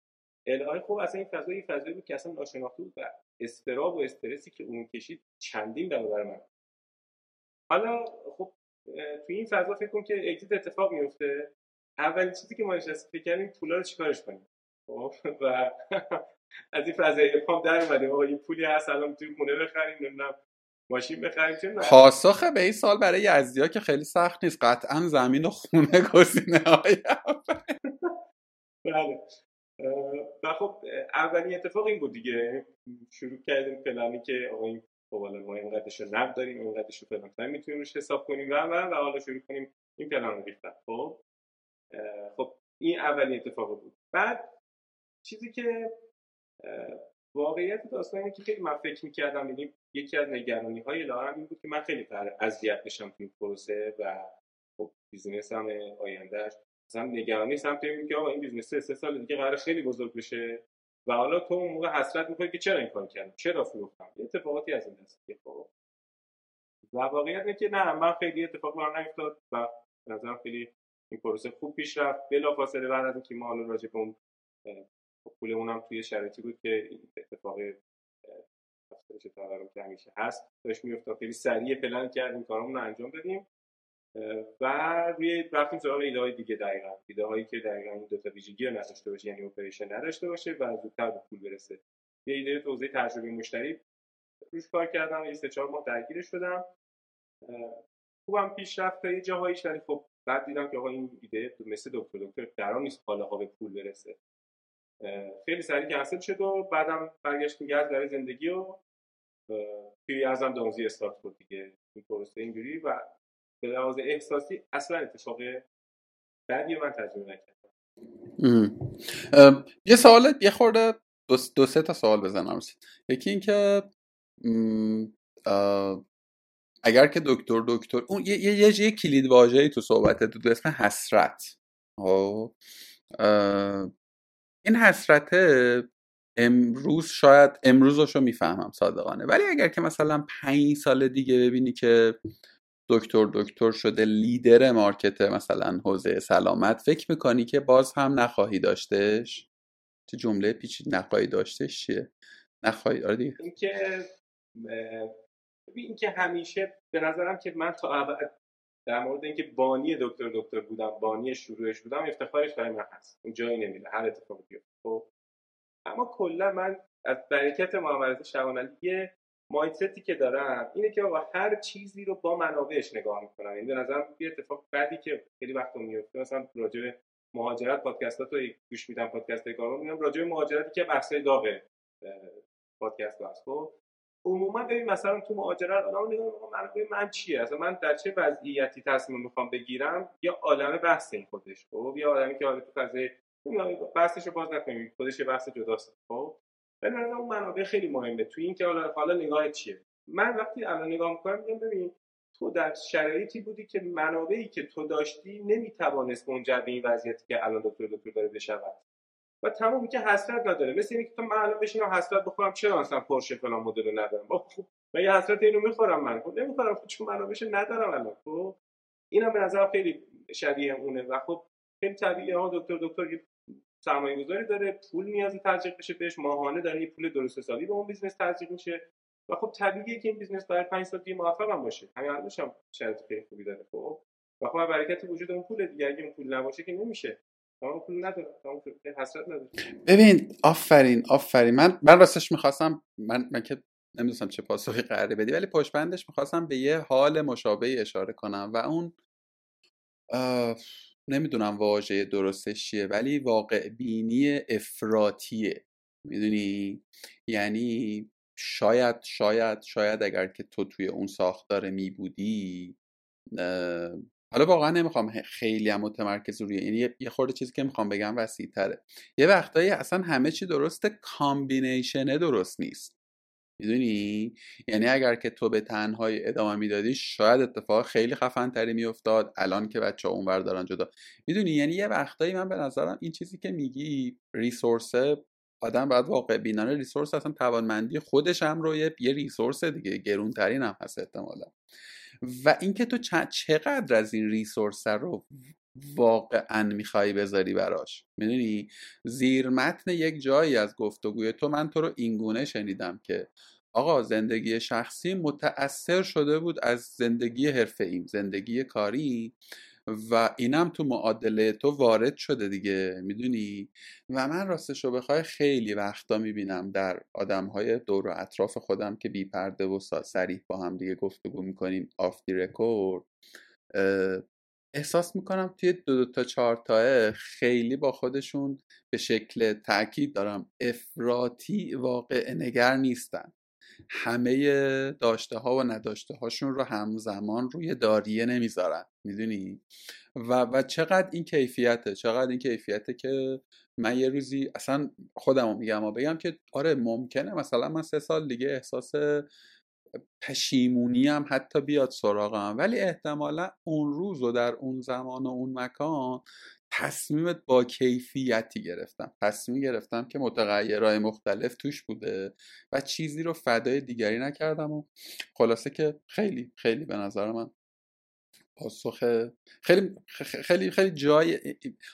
الهی خب اصلا این فضای فضایی بود که اصلا ناشناخته بود و استراب و استرسی که اون کشید چندین برابر من. حالا خب توی این فضا فکر کن که اگزیت اتفاق میفته اولین چیزی که ما نشستیم فکر کردیم پولا رو چیکارش کنیم؟ خب و از این فضای ابهام در اومدیم. آقا این پولی هست الان توی خونه بخریم نمی‌دونم ماشین بخریم. چه پاسخ به این سال برای یزدیا که خیلی سخت نیست. قطعا زمین و خونه گزینه های بله. و خب اولین اتفاق این بود دیگه. شروع کردیم پلانی که آقا این خب ما اینقدرش رو نقد داریم اینقدرش رو فلان می‌تونیم روش حساب کنیم و و حالا شروع کنیم این پلان رو ریختن. خب خب این اولین اتفاق بود. بعد چیزی که واقعیت داستان اینه که خیلی من فکر می‌کردم ببینیم یکی از نگرانی های لارم این بود که من خیلی اذیت بشم تو این پروسه و خب business هم آیندهش مثلا نگرانی سمت این که آقا این business سه سال دیگه قرار خیلی بزرگ بشه. و حالا تو اون موقع حسرت می‌کنی که چرا این کار کردم چرا فروختم؟ یه اتفاقاتی از این دست خب. و واقعیت اینه که نه من خیلی اتفاق برام نیفتاد و نظرم خیلی این پروسه خوب پیش رفت. بلافاصله بعد از اینکه ما حالا راجع به اون پولمون هم توی شرایطی بود که اتفاق افزایش تورم که همیشه هست داشت میافتاد. خیلی سریع پلن کردیم کارمون رو انجام دادیم. و روی رفتیم سراغ ایده های دیگه دقیقا. ایده هایی که دقیقا این دو تا ویژگی رو نداشته باشه یعنی اپریشن نداشته باشه و زودتر به پول برسه. یه ایده توضیح تجربه مشتری روش کار کردم یه سه چهار ماه درگیرش شدم. خوبم پیش رفت تا یه جاهاییش ولی خب بعد دیدم که آقا این ایده مثل دکتر دکتر قرار نیست حالا به پول برسه. خیلی سریع کنسل شد و بعدم برگشتیم گرد برای زندگی و توی ازم دانزی استارت بود دیگه. این پروسه اینجوری و به لحاظ احساسی اصلا اتفاق بعدی من تجربه نکردم. یه سوال یه خورده دو, دو سه تا سوال بزنم. یکی اینکه اگر که دکتر دکتر اون یه یه, یه کلید واژه‌ای تو صحبت دو اسم حسرت. خب، این حسرت امروز شاید امروزشو می‌فهمم صادقانه. ولی اگر که مثلا پنج سال دیگه ببینی که دکتر دکتر شده لیدر مارکت مثلا حوزه سلامت فکر می‌کنی که باز هم نخواهی داشتش؟ چه جمله پیچید نخواهی داشتش چیه؟ نخواهی آره دیگه. اینکه اینکه همیشه به نظرم که من تا ابد در مورد اینکه بانی دکتر دکتر بودم بانی شروعش بودم افتخارش برای من هست. اون جایی نمیده هر اتفاقی بیفته. خب اما کلا من از برکت محمد شبانعلی یه مایندتی که دارم اینه که آقا هر چیزی رو با منابعش نگاه می‌کنم. این یعنی به نظرم یه اتفاق بعدی که خیلی وقت میفته مثلا راجع به مهاجرت پادکستات رو گوش میدم پادکست کارو میدم راجع به مهاجرتی که بحثای داغ پادکست هست خب عموما ببین مثلا تو مهاجرت آدم نگاه منابع من چیه؟ اصلا من در چه وضعیتی تصمیم می‌خوام بگیرم؟ یا عالم بحث این خودش. خب یا آدمی که حالا تو فضای بحثش رو باز نکنیم. خودش بحث جداست. خب به نظر اون منابع خیلی مهمه. توی اینکه حالا حالا نگاه چیه؟ من وقتی الان نگاه می‌کنم میگم ببین تو در شرایطی بودی که منابعی که تو داشتی نمی‌توانست منجر به این وضعیتی که الان دکتر دکتر داره بشود. و تمام که حسرت نداره. مثل اینکه تو من الان بشینم حسرت بخورم چرا مثلا پورشه فلان مدل ندارم؟ خب من یه حسرت اینو می‌خورم من. خب نمی‌خورم خب چون منابعش ندارم الان. خب اینم به نظر خیلی شبیه اونه. و خب خیلی طبیعیه. ها دکتر دکتر سرمایه گذاری داره پول نیازی تزریق بشه بهش ماهانه داره یه پول درست حسابی به اون business تزریق میشه. و خب طبیعیه که این business برای 5 سال دیگه موفق هم باشه. همین الانش هم شرایط خیلی خوبی داره خب. و خب برکت وجود اون پول دیگه. اگه اون پول نباشه که نمیشه. تمام پول نداره. ببین آفرین آفرین. من من راستش می‌خواستم من من که نمی‌دونم چه پاسخی قراره بدی ولی پشت می‌خواستم به یه حال مشابهی اشاره کنم. و اون نمی‌دونم واژه درستش چیه ولی واقع بینی افراتیه می‌دونی؟ یعنی شاید شاید شاید اگر که تو توی اون ساختار می بودی حالا واقعا نمی‌خوام خیلی هم متمرکز روی یعنی یه خورده چیزی که می‌خوام بگم وسیع تره یه وقتایی اصلا همه چی درسته کامبینیشنه درست نیست. می‌دونی؟ یعنی اگر که تو به تنهایی ادامه می‌دادی شاید اتفاق خیلی خفن تری میافتاد. الان که بچه ها اونور دارن جدا. می‌دونی؟ یعنی یه وقتایی من به نظرم این چیزی که میگی ریسورسه آدم باید واقع بینانه ریسورس اصلا توانمندی خودش هم رو یه, یه ریسورس دیگه گرونترین هم هست احتمالا. و اینکه تو چقدر از این ریسورس رو واقعا می‌خوای بذاری براش. می‌دونی؟ زیر متن یک جایی از گفتگوی تو. من تو رو اینگونه شنیدم که آقا زندگی شخصی متأثر شده بود از زندگی حرفه ایم زندگی کاری و اینم تو معادله تو وارد شده دیگه می‌دونی؟ و من راستش رو بخوای خیلی وقتا می‌بینم در آدم های دور و اطراف خودم که بی پرده و صریح با هم دیگه گفتگو می‌کنیم off the record احساس می‌کنم توی دو, دو تا چهار تاه خیلی با خودشون به شکل تاکید دارم افراطی واقع نگر نیستن. همه داشته ها و نداشته هاشون رو همزمان روی داریه نمی‌ذارن می‌دونی؟ و و چقدر این کیفیته چقدر این کیفیته که من یه روزی اصلا خودم میگم و بگم که آره ممکنه مثلا من سه سال دیگه احساس پشیمونی هم حتی بیاد سراغم ولی احتمالا اون روز و در اون زمان و اون مکان تصمیمت با کیفیتی گرفتم. تصمیم گرفتم که متغیرهای مختلف توش بوده و چیزی رو فدای دیگری نکردم و خلاصه که خیلی خیلی به نظر من پاسخ خیلی خیلی خیلی جای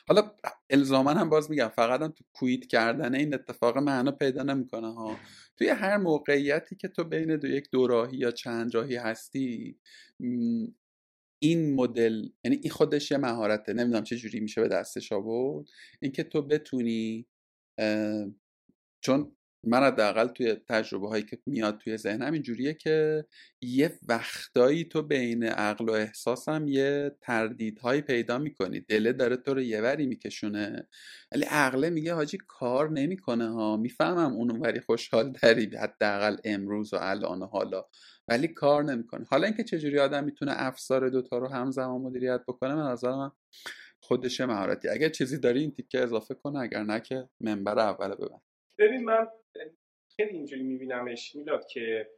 حالا الزاما هم باز میگم فقط هم تو کویت کردن این اتفاق معنا پیدا نمی‌کنه ها. توی هر موقعیتی که تو بین دو یک دوراهی یا چند راهی هستی این مدل یعنی این خودش یه مهارته نمی‌دونم چه جوری میشه به دستش آورد اینکه تو بتونی چون من حداقل توی تجربه هایی که میاد توی ذهنم اینجوریه که یه وقتایی تو بین عقل و احساسم یه تردیدهایی پیدا می‌کنی. دله داره تو رو یه وری میکشونه. ولی عقله میگه حاجی کار نمی‌کنه ها. می‌فهمم اون وری خوشحال داری حداقل امروز و الان و حالا. ولی کار نمی‌کنه حالا اینکه چجوری آدم می‌تونه افسار دوتا رو همزمان مدیریت بکنه به نظر من خودشه مهارتی. اگر چیزی داری این تیکه اضافه کنه اگر نه که منبر اول ببند. ببین من خیلی اینجوری میبینمش میلاد که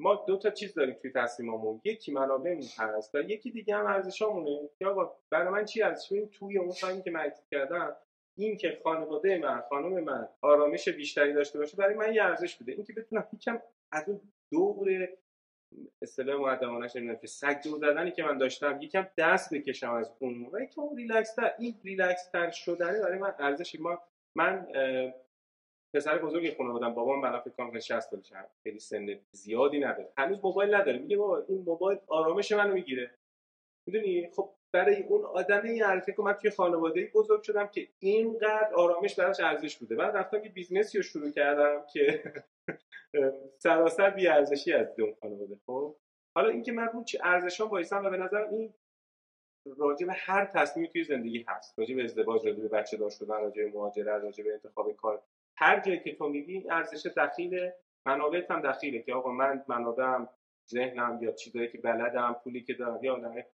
ما دو تا چیز داریم توی تصمیممون یکی منابعمون هست و یکی دیگه هم ارزشامونه. که آقا برای من چی ارزش؟ توی اون تایمی که من کردم این که خانواده من خانم من آرامش بیشتری داشته باشه برای من یه ارزش بوده. اینکه بتونم یکم از اون دور اصطلاح مقدمانش نمی‌دونم که سگ زدنی که من داشتم یکم دست بکشم از اون و یکم ریلکس تر این ریلکس تر شدنه برای من ارزشی. ما من پسر بزرگی خونه بودم بابام من فکر کنم 60 سالشه. خیلی سن زیادی نداره. هنوز موبایل نداره. میگه بابا این موبایل آرامش منو می‌گیره. می‌دونی؟ خب برای اون آدم این حرفه که من توی خانواده بزرگ شدم که اینقدر آرامش براش ارزش بوده. بعد رفتم یه business ی رو شروع کردم که سراسر بی ارزشی از اون خانواده. خب؟ حالا اینکه من رو چه ارزشام وایسم و به نظر این راجع به هر تصمیمی توی زندگی هست. راجع به ازدواج راجع به بچه دار شدن راجع به مهاجرت راجع به انتخاب کار. هر جایی که تو میگی ارزش دخیل منابعت هم دخیله که آقا من منابعم ذهنم یا چیزایی که بلدم پولی که دارم یا نه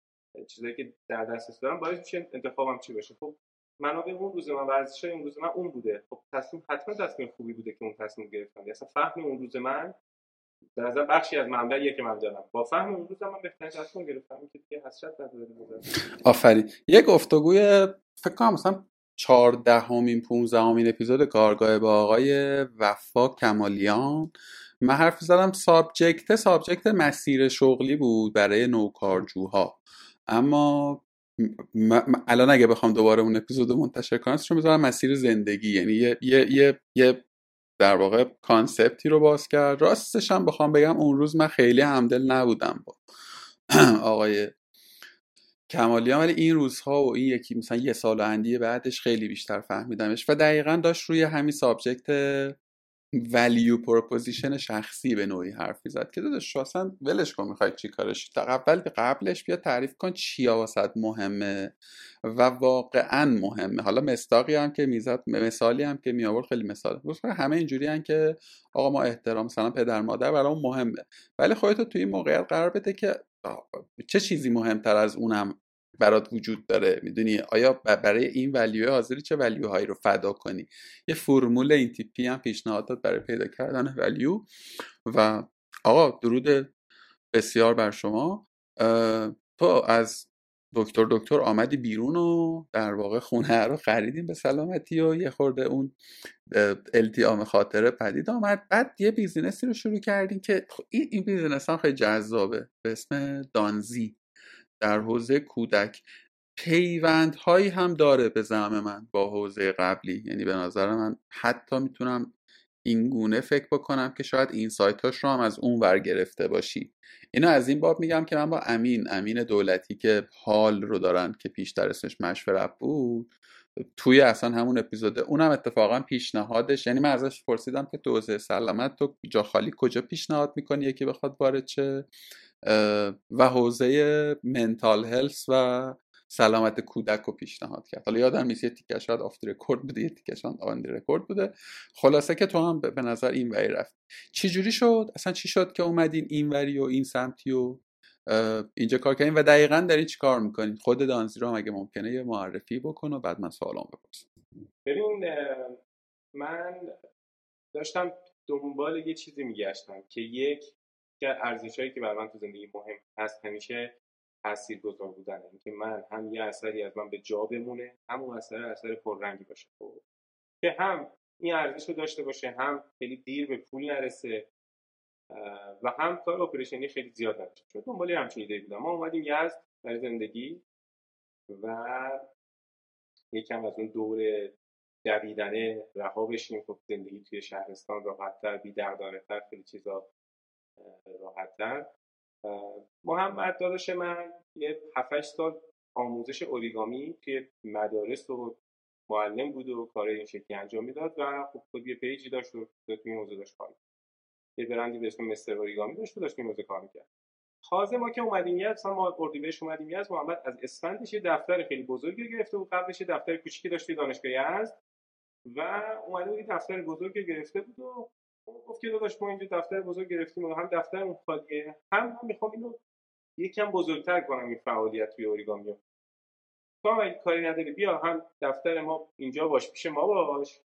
چیزایی که در دسترس دارم باعث میشه انتخابم چی باشه خب منابع اون روز من ورزش اون روز من اون بوده. خب تصمیم حتما تصمیم خوبی بوده که اون تصمیم گرفتم. اصلا فهم اون روز من به نظر بخشی از منبعیه که من دارم با فهم اون روز من بهترین تصمیم گرفتم که دیگه حسرت نداره. آفرین. یک گفتگوی فکر کنم مثلا چهاردهمین پونزدهمین اپیزود کارگاه با آقای وفا کمالیان. من حرف زدم subject subject مسیر شغلی بود برای نوکارجوها. اما الان اگه بخوام دوباره اون اپیزود منتشر کنم چون می‌ذارم مسیر زندگی. یعنی یه, یه, یه, یه در واقع concept ی رو باز کرد. راستش هم بخوام بگم اون روز من خیلی همدل نبودم با آقای کمالیان ولی این روزها و این یکی مثلا یه سال اندی بعدش خیلی بیشتر فهمیدمش و دقیقا داشت روی همین subject value proposition شخصی به نوعی حرفی زد که داداش اصلا ولش کن می‌خوای چی کارش قبل قبلش بیا تعریف کن چیا واست مهمه و واقعا مهمه. حالا مصداقی هم که می‌زد مثالی هم که می آورد خیلی مثال همه اینجوری هم که آقا ما احترام مثلا پدر مادر برام مهمه. ولی خودت تو این موقعیت قرار بده که چه چیزی مهمتر از اونم برات وجود داره. می‌دونی؟ آیا برای این ولیو حاضری چه ولیوهایی رو فدا کنی؟ یه فرمول این تیپی هم پیشنهاد داد برای پیدا کردن ولیو. و آقا درود بسیار بر شما. تو از دکتر دکتر آمدی بیرون و در واقع خونه رو خریدیم به سلامتی و یه خورده اون التیام خاطره پدید آمد. بعد یه business ی رو شروع کردیم که این, این business هم خیلی جذابه. به اسم دانزی. در حوزه کودک. پیوندهایی هم داره به زعم من با حوزه قبلی. یعنی به نظر من حتی می‌تونم این گونه فکر بکنم که شاید insight اش رو هم از اون ور گرفته باشی. اینو از این باب میگم که من با امین امین دولتی که حال رو دارن که پیشتر اسمش مشورت بود توی اصلا همون اپیزوده اونم اتفاقا پیشنهادش. یعنی من ازش پرسیدم که حوزه سلامت تو جا خالی کجا پیشنهاد می‌کنی؟ یکی بخواد وارد چه؟ و حوزه mental health و سلامت کودک رو پیشنهاد کرد. حالا یادم نیست یه تیکه شاید off the record بوده یه تیکه on record بوده. خلاصه که تو هم به نظر این وری رفت چی جوری شد؟ اصلا چی شد که اومدین این وری و این سمتی و اینجا کار کردین؟ و دقیقا دارین چی کار می‌کنین؟ خود دانزی رو هم اگه ممکنه یه معرفی بکن و بعد من سوالام بپرسم. ببین من داشتم دنبال یه چیزی میگشتم که یک که ارزش هایی که برای من تو زندگی مهم هست همیشه تاثیر گذار بودن اینکه من هم یه اثری از من به جا بمونه هم اون اثر اثر پررنگی باشه. خب که هم این ارزش رو داشته باشه هم خیلی دیر به پول نرسه و هم کار اپریشنی خیلی زیاد نشه. چون دنبال همچین ایده بودم. ما اومدیم یزد برای زندگی و یکم از اون دور دویدنه رها بشیم. خب زندگی توی شهرستان راحتتر بی تر خیلی چیزا راحتتر. محمد داداش من یه 7 سال آموزش اوریگامی توی مدارس و معلم بود و کار این شکلی انجام می‌داد و خب خود یه پیجی داشت و توی این حوزه داشت کار یه برندی به اسم مستر اوریگامی داشت و داشت این حوزه کار می‌کرد. تازه ما که اومدیم یزد مثلا ما اردیبهشت اومدیم یزد محمد از اسفندش یه دفتر خیلی بزرگی گرفته بود قبلش یه دفتر کوچیکی داشت توی دانشگاه یزد و اومده بود دفتر بزرگی گرفته بود و گفت که داداش ما اینجا دفتر بزرگ گرفتیم و هم دفتر خالیه هم من می‌خوام اینو یکم بزرگتر کنم این فعالیت توی اوریگامی. تو هم اگه کاری نداری بیا هم دفتر ما اینجا باش پیش ما باش.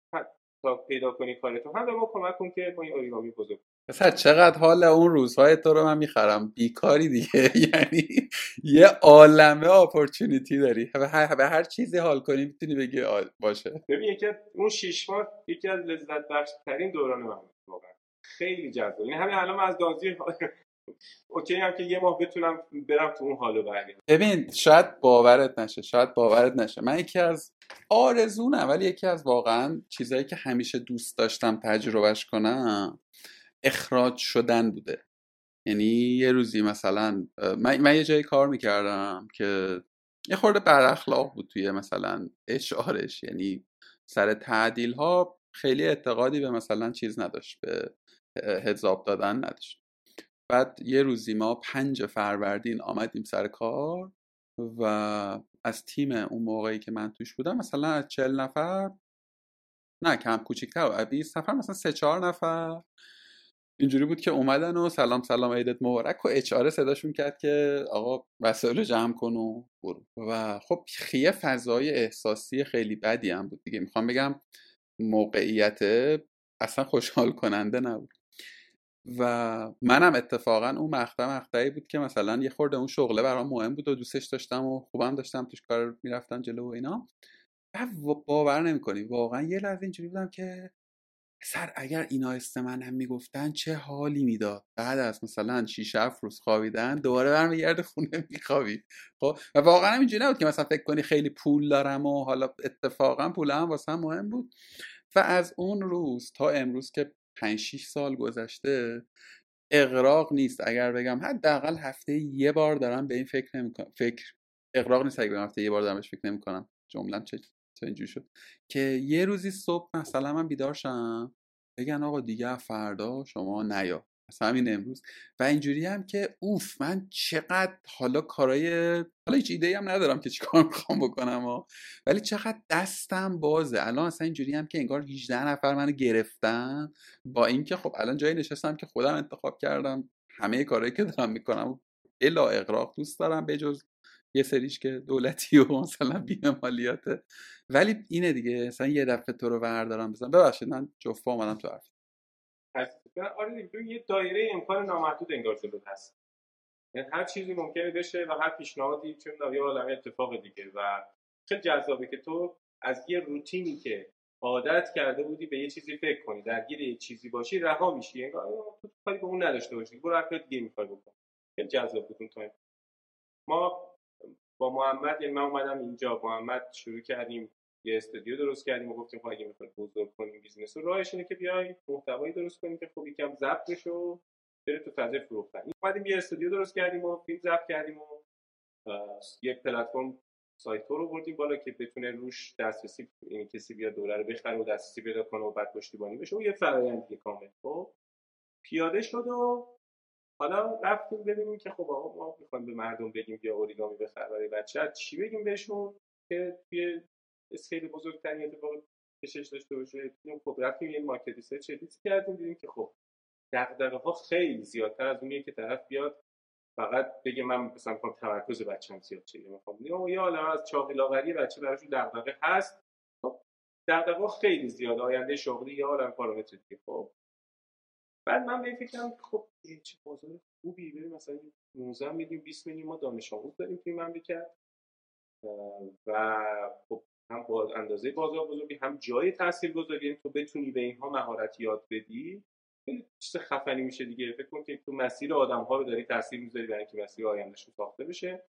تا پیدا کنی کارتو هم به ما کمک کن که ما این اوریگامی بزرگ مثلا چقدر حال اون روزهای تو رو من می‌خرم؟ بیکاری دیگه. یعنی یه عالمه اپورتونیتی داری. به هر, به هر چیزی حال کنی می‌تونی بگی باشه. ببین یکی اون شیش ماه یکی از لذت بخش ترین دوران من خیلی جذاب. یعنی همین الان از دانزی اوکی هم که یه ماه بتونم برم تو اون حالو برگردم ببین شاید باورت نشه شاید باورت نشه. من یکی از آرزونه ولی یکی از واقعا چیزهایی که همیشه دوست داشتم تجربهش کنم اخراج شدن بوده. یعنی یه روزی مثلا من, من یه جایی کار می‌کردم که یه خورده بر اخلاق بود توی مثلا اشعارش یعنی سر تعدیل ها خیلی اعتقادی به مثلا چیز نداشت به حضاب دادن نداشت. بعد یه روزی ما پنج فروردین آمدیم سر کار و از تیم اون موقعی که من توش بودم مثلا از چل نفر نه کم کوچیکتر و 20 نفر مثلا سه چهار نفر. اینجوری بود که اومدن و سلام سلام عیدت مبارک و اچ صداشون کرد که آقا وسایل جمع کن و برو. و خب خیه فضای احساسی خیلی بدی هم بود دیگه. می‌خوام بگم موقعیت اصلا خوشحال کننده نبود. و منم اتفاقا اون مقطع مقطعی بود که مثلا یه خورده اون شغله برام مهم بود و دوستش داشتم و خوبم داشتم توش کار می‌رفتم جلو و اینا. و باور نمی‌کنی واقعا یه لحظه اینجوری بودم که سر اگر اینا است هم می‌گفتن چه حالی می‌داد. بعد از مثلا 6 7 روز خوابیدن دوباره برمیگرده خونه میخوابی. خب و واقعا هم اینجوری نبود که مثلا فکر کنی خیلی پول دارم و حالا اتفاقا پول هم واسه هم مهم بود. و از اون روز تا امروز که 5 6 سال گذشته اقراق نیست. اگر بگم حداقل هفته یه بار دارم به این فکر نمی‌کنم فکر اقراق نیست اگر هفته یه بار دارم بهش فکر نمی‌کنم جملم چه تا اینجوری شد؟ که یه روزی صبح مثلا من بیدار شم بگن آقا دیگه فردا شما نیا. مثلا همین امروز. و اینجوری هم که اوف من چقدر حالا کارای حالا هیچ ایده هم ندارم که چیکار می‌خوام بکنم ها. ولی چقدر دستم بازه. الان اصلا اینجوری هم که انگار 18 نفر منو گرفتن با اینکه خب الان جایی نشستم که خودم انتخاب کردم. همه کارهایی که دارم می‌کنم الا اقراق دوست دارم بجز یه سریش که دولتی و مثلا بیمه مالیاته ولی اینه دیگه مثلا یه دفعه تو رو بردارم بزنم ببخشید من جفا اومدم تو حرف. آره دیگه یه دایره امکان نامحدود انگار جلو هست. یعنی هر چیزی ممکنه بشه و هر پیشنهادی چه یه عالمه اتفاق دیگه. و خیلی جذابه که تو از یه روتینی که عادت کرده بودی به یه چیزی فکر کنی درگیر یه چیزی باشی رها میشی. انگار تو کاری به اون نداشته باشی. برو هر دیگه می‌خوای بکن. خیلی جذاب بود اون تایم ما با محمد یعنی من اومدم اینجا محمد شروع کردیم. یه استودیو درست کردیم و گفتیم خب اگه می‌خوایم بزرگ کنیم business رو راهش اینه که بیای محتوایی درست کنیم که خب یکم ضبط بشه و بره تو فضای فروختن. اومدیم یه استودیو درست کردیم و فیلم ضبط کردیم و یه پلتفرم سایت رو بردیم بالا که بتونه روش دسترسی این کسی بیاد دوره رو بخره و دسترسی پیدا کنه و بعد پشتیبانی بشه و یه فرآیند کامل. خب پیاده شد و حالا رفتیم ببینیم که خب آقا ما می‌خوایم به مردم بگیم بیا اوریگامی بخر برای بچه چی بگیم بهشون؟ که توی scale بزرگتری اتفاق کشش داشته باشه. خب رفتیم یه market research کردیم دیدیم که خب دغدغه ها خیلی زیادتر از اونیه که طرف بیاد. فقط بگه من مثلا می‌خوام تمرکز بچه‌م زیاد شه. می‌خوام یه عالم از چاقی لاغری بچه براش دغدغه هست. خب دغدغه خیلی زیاد آینده شغلی یا عالم پارامتر دیگه. خب بعد من به فکرم خب چه بازار خوبی. بریم مثلا 19 میلیون 20 میلیون ما دانش آموز داریم توی مملکت. و خب هم با اندازه بازار بزرگی هم جای تاثیر گذاری یعنی تو بتونی به اینها مهارت یاد بدی. چیز خفنی میشه دیگه. فکر کن که تو مسیر آدم ها رو داری تاثیر می‌ذاری برای اینکه مسیر آیندهشون ساخته بشه.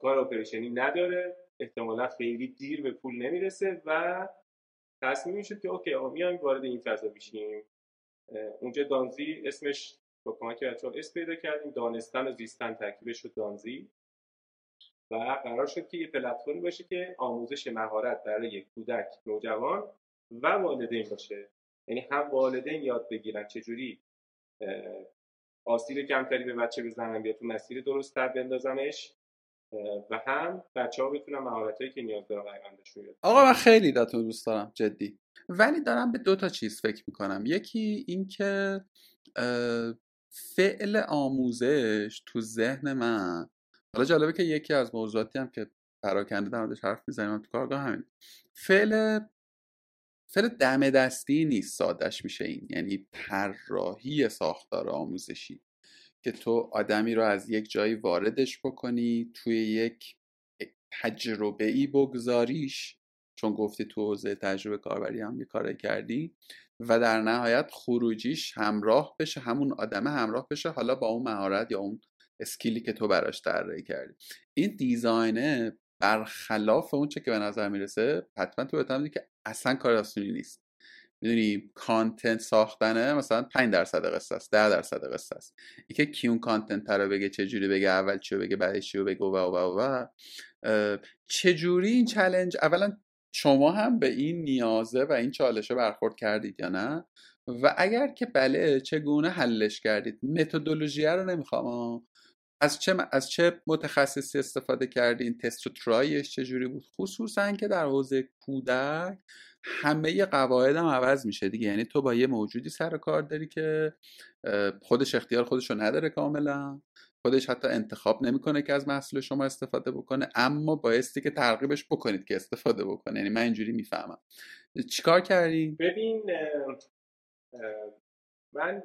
کار اپریشنی نداره. احتمالا خیلی دیر به پول نمی‌رسه و تصمیم می‌شد که اوکی میایم وارد این فضا بشیم. اونجا دانزی اسمش با کمک بچه ها اسم پیدا کردیم. دانستن و زیستن ترکیبش شد دانزی. و قرار شد که یه پلتفرمی باشه که آموزش مهارت برای کودک نوجوان و والدین باشه. یعنی هم والدین یاد بگیرن چجوری آسیب کمتری به بچه بزنن بیا تو مسیر درست تر بندازمش و هم بچه ها بتونن مهارت هایی که نیاز دارن آیندهشون یاد آقا من خیلی داتون دوست دارم جدی. ولی دارم به دو تا چیز فکر می‌کنم. یکی اینکه فعل آموزش تو ذهن من حالا جالبه که یکی از موضوعاتی هم که پراکنده در موردش حرف می‌زنیم تو کارگاه همین فعل فعل دم دستی نیست سادش میشه این یعنی طراحی ساختار آموزشی که تو آدمی رو از یک جایی واردش بکنی توی یک تجربه ای بگذاریش چون گفتی تو حوزه تجربه کاربری هم یه کار کردی و در نهایت خروجیش همراه بشه همون آدمه همراه بشه حالا با اون مهارت یا اون اسکیلی که تو براش طراحی کردی. این دیزاینه برخلاف اون چه که به نظر می‌رسه حتما تو بهتم که اصلا کار آسونی نیست. می‌دونی کانتنت ساختنه مثلا 5 درصد قصه است 10 درصد قصه است. اینکه کیون کانتنت رو بگه چه جوری بگه اول چیو بگه بعدش چیو بگه و و و چه جوری این چالش اولا شما هم به این نیازه و این چالشه برخورد کردید یا نه؟ و اگر که بله چگونه حلش کردید؟ متدولوژی رو نمی‌خوام از چه از چه متخصصی استفاده کردین تست و ترایش چجوری بود؟ خصوصا که در حوزه کودک همه قواعد هم عوض میشه دیگه. یعنی تو با یه موجودی سر کار داری که خودش اختیار خودش رو نداره کاملا. خودش حتی انتخاب نمی‌کنه که از محصول شما استفاده بکنه اما بایستی که ترغیبش بکنید که استفاده بکنه. یعنی من اینجوری می‌فهمم. چیکار کردی؟ ببین من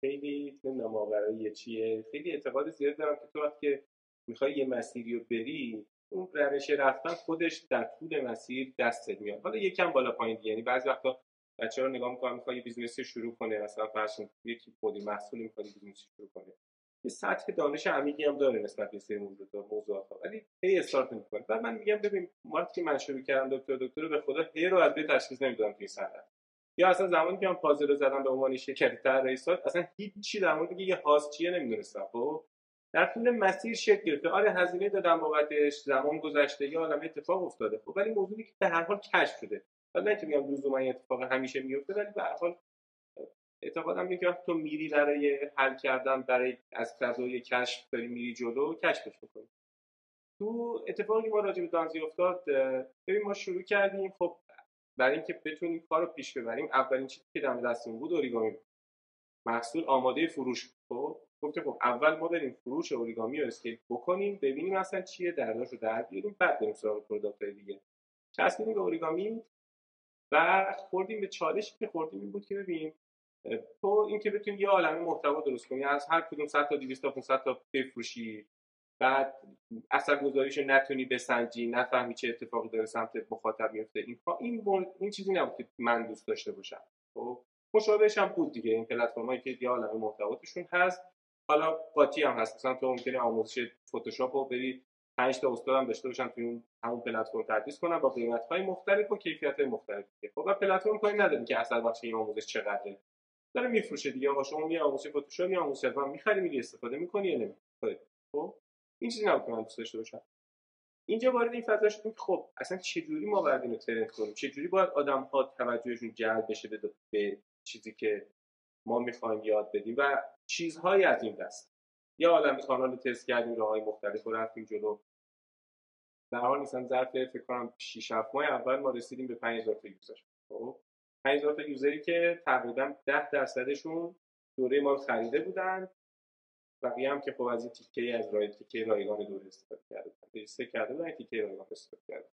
خیلی نمی‌دونم برای چیه؟ خیلی اعتقاد زیاد دارم که تو وقتی می‌خوای یه مسیری رو بری اون روش رفتن خودش در طول مسیر دستت میاد. حالا یکم بالا پایین یعنی بعضی وقتا بچه رو نگاه می‌کنم می‌خواد یه business ی شروع کنه مثلا فرض یکی خودی محصولی می‌خواد business ی شروع کنه. یه سطح دانش عمیقی هم داره نسبت به سری موضوعات موضوعات ولی هی استارت می‌کنه بعد من میگم ببین وقتی من شروع کردم دکتر دکتر به خدا هر رو از بر تشخیص نمی‌دادم توی صنعت. یا اصلا زمانی که من پازل رو زدم به عنوان شرکت طراحی سایت اصلا هیچی در مورد یه host چیه نمی‌دونستم خب؟ در طول مسیر شکل گرفته. آره هزینه دادم بابتش زمان گذشته یه عالم اتفاق افتاده خب؟ ولی موضوعی که به هر حال کشف شده. حالا نه که میگم این اتفاق همیشه میفته ولی به هر حال اعتقادم اینه که تو میری برای حل کردن برای از فضای کشف داری میری جلو کشفش می‌کنی. تو اتفاقی ما راجع به دانزی افتاد ببین ما شروع کردیم خب برای اینکه بتونیم کار رو پیش ببریم اولین چیزی که دم دستمون بود اوریگامی محصول آماده فروش خب؟ گفتیم خب اول ما بریم فروش اوریگامی رو scale بکنیم ببینیم اصلا چیه درداش رو در بیاریم بعد بریم سراغ product دیگه. چسبیدیم به اوریگامی و خوردیم به چالشی که خوردیم این بود که ببینیم تو اینکه بتونی یه عالمه محتوا درست کنی از هر کدوم 100 تا 200 تا 500 تا بفروشی بعد اثر گذاریشو نتونی بسنجی نفهمی چه اتفاقی داره سمت مخاطب میفته. این این این چیزی نبود که من دوست داشته باشم. خب؟ مشابهش هم بود دیگه. این پلتفرمایی که یه عالمه محتوا توشون هست. حالا قاطی هم هست. مثلا تو ممکنه آموزش فتوشاپ رو بری 5 تا استاد هم داشته باشن توی اون همون پلتفرم تدریس کنن با قیمت‌های مختلف و کیفیت مختلف خب و پلتفرم کاری نداره که اثر بخش این آموزش چقدره. داره میفروشه دیگه. آقا شما یه آموزش فتوشاپ یا آموزش من می‌خری استفاده می‌کنی یا نمی‌کنی خب؟ این چیزی نبود که من دوست داشته باشم. اینجا وارد این فضا شدیم که خب اصلا چجوری ما باید اینو ترند کنیم؟ چجوری باید آدم ها توجهشون جلب بشه به, به چیزی که ما می‌خوایم یاد بدیم؟ و چیزهایی از این دست. یا عالم کانال تست کردیم راه های مختلف رو رفتیم جلو. در حال مثلا ظرف فکر کنم 6 7 ماه اول ما رسیدیم به 5000 تا یوزر. خب 5000 تا یوزری که تقریبا 10 درصدشون دوره ما خریده بودن. بقیه هم که خب از این تیکه از رای تیکه رایگان دوره استفاده کرده. بودن کرده بودن تیکه رایگان استفاده کرده.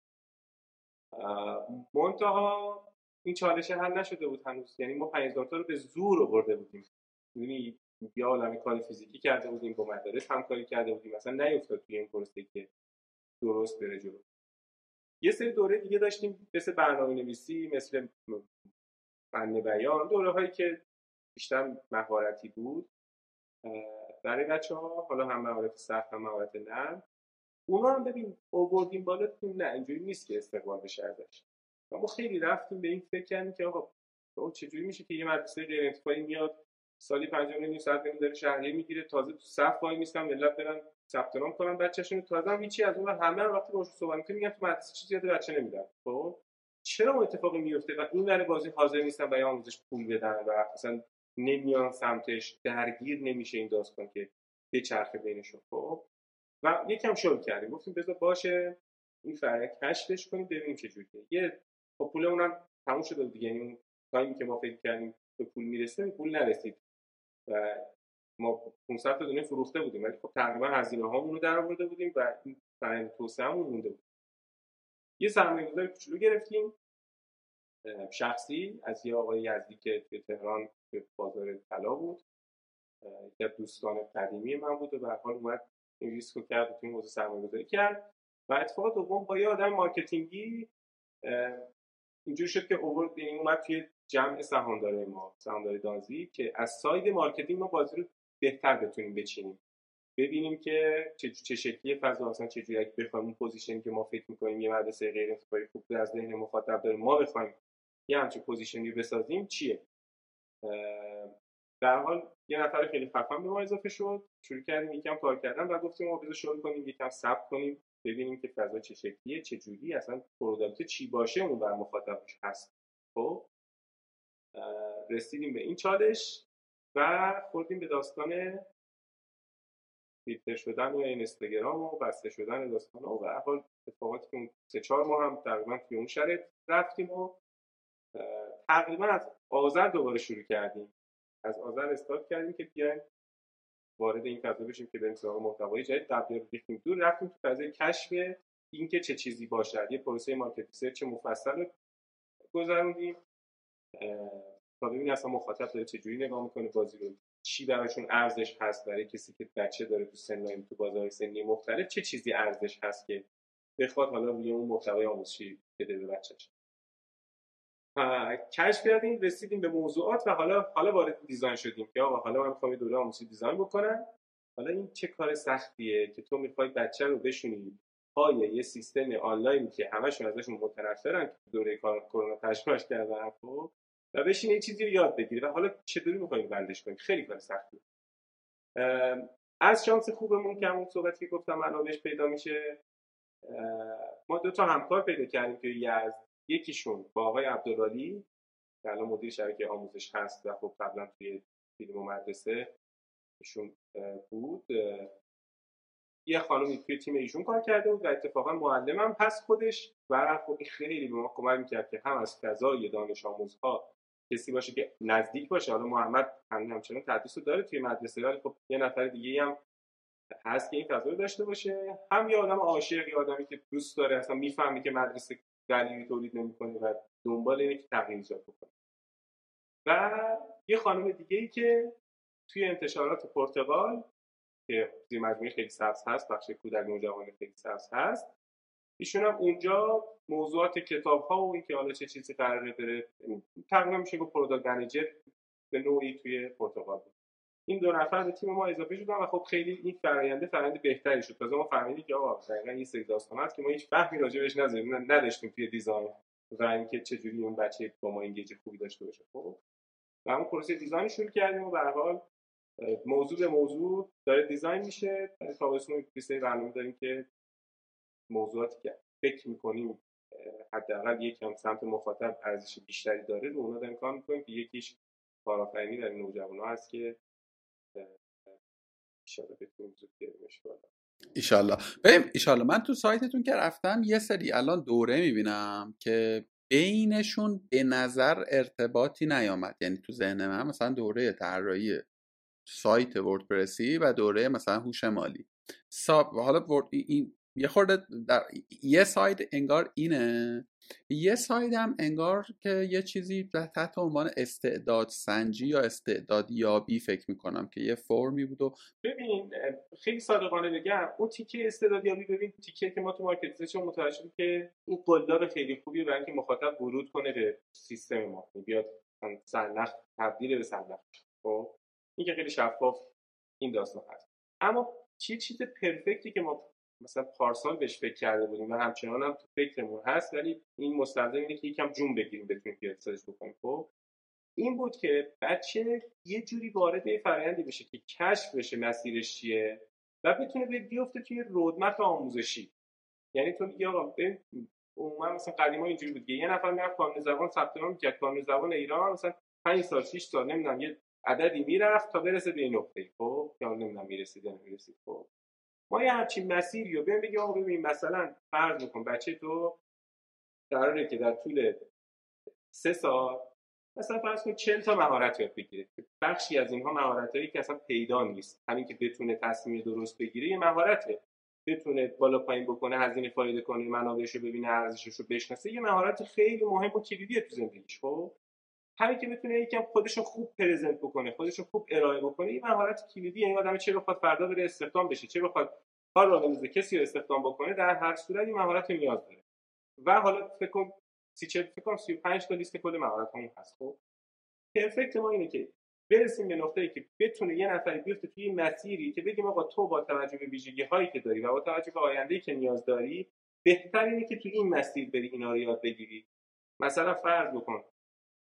منتها این چالش حل نشده بود هنوز. یعنی ما 5000 تا رو به زور آورده بودیم. یعنی یا عالم کار فیزیکی کرده بودیم با مدارس همکاری کرده بودیم. مثلا نیفتاد توی این پروسه که درست بره جلو. یه سری دوره دیگه داشتیم مثل برنامه نویسی مثل فن بیان. دوره هایی که بیشتر مهارتی بود. برای بچه ها حالا هم مهارت سخت هم مهارت نرم اونا هم ببین اووردیم بالا نه اینجوری نیست که استقبال بشه ازش. ما خیلی رفتیم به این فکر کردیم که آقا چجوری میشه که یه مدرسه غیر انتفاعی میاد سالی 5 نیم ساعت داره شهریه می‌گیره تازه تو صف وای میستم ملت برن ثبت نام کنن بچه‌شون تازه هم هیچی از اون همه هم وقتی باهاش صحبت میگن تو مدرسه چیزی یاد بچه نمیدن. خب؟ چرا اون اتفاقی میفته و این ور بازی حاضر نیستن برای آموزش پول بدن و اصلا نمیان سمتش درگیر نمیشه این داستان که به چرخه بینشون. خب؟ و یکم شل کردیم. گفتیم بذار باشه این فرق کشفش کنیم ببینیم چه جوریه. یه خب پول اونم تموم شده دیگه. یعنی اون تایمی که ما فکر کردیم به پول می‌رسه پول نرسید. و ما 500 تا دونه فروخته بودیم. ولی خب تقریبا هزینه هامون رو در آورده بودیم و این فرآیند توسعه‌مون مونده بود. یه سرمایه‌گذار کوچولو گرفتیم. شخصی از یه آقای یزدی که توی تهران به بازار طلا بود. از دوستان قدیمی من بود و به حال اومد این ریسک رو کرد و توی این حوزه سرمایه‌گذاری کرد. و اتفاق دوم با یه آدم marketing ی اینجوری شد که اوورد یعنی اومد توی جمع سهامدارای ما سهامدار دانزی که از side marketing ما بازی رو بهتر بتونیم بچینیم. ببینیم که چه, چه شکلی فضا اصلا چه جوری بخوایم اون position ی که ما فکر می‌کنیم یه مدرسه غیر انتفاعی خوب از ذهن مخاطب داره ما بخوایم یه همچین position ی بسازیم چیه؟ در حال یه نفر خیلی خفن به ما اضافه شد. شروع کردیم یکم کار کردن و گفتیم ما بذار شروع کنیم یکم تست کنیم ببینیم که فضا چه شکلیه چه جوری اصلا product چی باشه اون بر مخاطبش هست. خب؟ رسیدیم به این چالش و خوردیم به داستان فیلتر شدن و اینستاگرام و بسته شدن داستان و به حال اتفاقاتی که سه چهار ماه هم تقریبا توی اون شرط رفتیم و تقریبا از آذر دوباره شروع کردیم. از آذر استارت کردیم که بیایم وارد این فضا بشیم که بریم سراغ محتوای جدید. تبدیل ریختیم دور رفتیم تو فضای کشف اینکه چه چیزی باشد. یه پروسه market research مفصل گذروندیم. تا ببینیم اصلا مخاطب داره چجوری نگاه می‌کنه بازی رو چی براشون ارزش هست برای کسی که بچه داره تو سن تو بازار سنی مختلف چه چیزی ارزش هست که بخواد حالا روی اون محتوای آموزشی بده به بچه‌ش. کشف کردیم رسیدیم به موضوعات و حالا حالا وارد design شدیم که آقا حالا من می‌خوام دوره آموزشی design بکنم. حالا این چه کار سختیه که تو می‌خوای بچه رو بشونی؟ پای یه سیستم آنلاین که همشون ازشون متنفرن که دوره کرونا تجربهش کردن خب؟ و بشین یه چیزی رو یاد بگیری. و حالا چطوری می‌خوایم بندش کنیم؟ خیلی کار سختی. از شانس خوبمون که همون صحبتی که گفتم منابعش پیدا میشه ما دو تا همکار پیدا کردیم که یزد. یکیشون با آقای عبدالعالی که الان مدیر شبکه آموزش هست و خب قبلا توی فیلم و مدرسه ایشون بود یه خانمی توی تیم ایشون کار کرده بود و اتفاقا معلمم هست خودش و خب خیلی به ما کمک می‌کرد که هم از فضای دانش آموزها کسی باشه که نزدیک باشه. حالا محمد همین همچنان تدریس رو داره توی مدرسه ولی خب یه نفر دیگه هم هست که این فضا رو داشته باشه. هم یه آدم عاشق یه آدمی که دوست داره اصلا می‌فهمی که مدرسه دلیلی تولید نمی‌کنه و دنبال که تغییر ایجاد بکنه و یه خانم دیگه ای که توی انتشارات پرتقال که توی مجموعه خیلی سبز هست بخش کودک نوجوان خیلی سبز هست ایشون هم اونجا موضوعات کتاب ها و اینکه حالا چه چیزی قراره بره تقریبا میشه گفت product به نوعی توی پرتقال بود. این دو نفر به تیم ما اضافه شدن و خب خیلی این فراینده فرآیند بهتری شد. تازه ما فهمیدیم که آقا دقیقاً این سری داستان هست که ما هیچ فهمی راجع بهش نداشتیم توی دیزاین. و اینکه چجوری اون بچه با ما انگیج خوبی داشته باشه. خب و همون پروسه دیزاین شروع کردیم و به حال موضوع به موضوع داره دیزاین میشه. تابستون یه برنامه داریم که موضوعاتی که فکر می‌کنیم حداقل یکم سمت مخاطب ارزش بیشتری داره رو اونا داریم کار می‌کنیم که یکیش کارآفرینی در این نوجوان ها هست که ایشالا بتونیم ایشالله ببین ایشالله من تو سایتتون که رفتم یه سری الان دوره می‌بینم که بینشون به نظر ارتباطی نیامد. یعنی تو ذهن من مثلا دوره طراحی سایت وردپرسی و دوره مثلا هوش مالی. ساب حالا این یه خورده در یه ساید انگار اینه یه ساید هم انگار که یه چیزی تحت عنوان استعداد سنجی یا استعداد یابی فکر می‌کنم که یه فرمی بود و ببین خیلی صادقانه بگم اون تیکه استعداد یابی ببین تیکه که ما تو مارکت چون متوجه که این قلدار خیلی خوبیه برای اینکه مخاطب ورود کنه به سیستم ما. بیاد سرنخ تبدیل به سرنخ. خب؟ این که خیلی شفاف این داستان هست. اما چی چیز پرفکتی که ما مثلا پارسال بهش فکر کرده بودیم و همچنان هم تو فکرمون هست ولی این مستلزم اینه که یکم جون بگیریم بتونیم پیاده بکنیم. خب؟ این بود که بچه یه جوری وارد یه فرآیندی بشه که کشف بشه مسیرش چیه و بتونه به بیفته توی رودمپ آموزشی. یعنی تو میگی آقا عموما مثلا قدیما اینجوری بود یه نفر می‌رفت کانون زبان ثبت نام می‌کرد. کانون زبان ایران مثلا 5 سال 6 سال نمی‌دونم یه عددی می‌رفت تا برسه به این نقطه خب؟ یا نمی‌دونم می‌رسید یا نمی‌رسید. خب؟ ما یه همچین مسیری رو ببین بگیم آقا ببین مثلا فرض بکن بچه تو قراره که در طول سه سال مثلا فرض کن 40 تا مهارت یاد بگیره. بخشی از اینها مهارت هایی که اصلا پیدا نیست. همین که بتونه تصمیم درست بگیره یه مهارته. بتونه بالا پایین بکنه هزینه فایده کنه منابعش رو ببینه ارزشش رو بشناسه. یه مهارت خیلی مهم و کلیدیه تو زندگیش خب؟ همین که بتونه یکم خودشو خوب پرزنت بکنه خودشو خوب ارائه بکنه این مهارت کلیدی این آدم چه بخواد فردا بره استخدام بشه چه بخواد کار بندازه کسی رو استخدام بکنه در هر صورت این مهارت نیاز داره. و حالا فکر سی چه فکر کنم 35 تا لیست کل مهارت همون هست خب؟ پرفکت ما اینه که برسیم به نقطه‌ای که بتونه یه نفری بیفته توی مسیری که بگیم آقا تو با توجه به ویژگی هایی که داری و با توجه به آینده که نیاز داری بهتر اینه که تو این مسیر بری اینا رو یاد بگیری. مثلا فرض بکن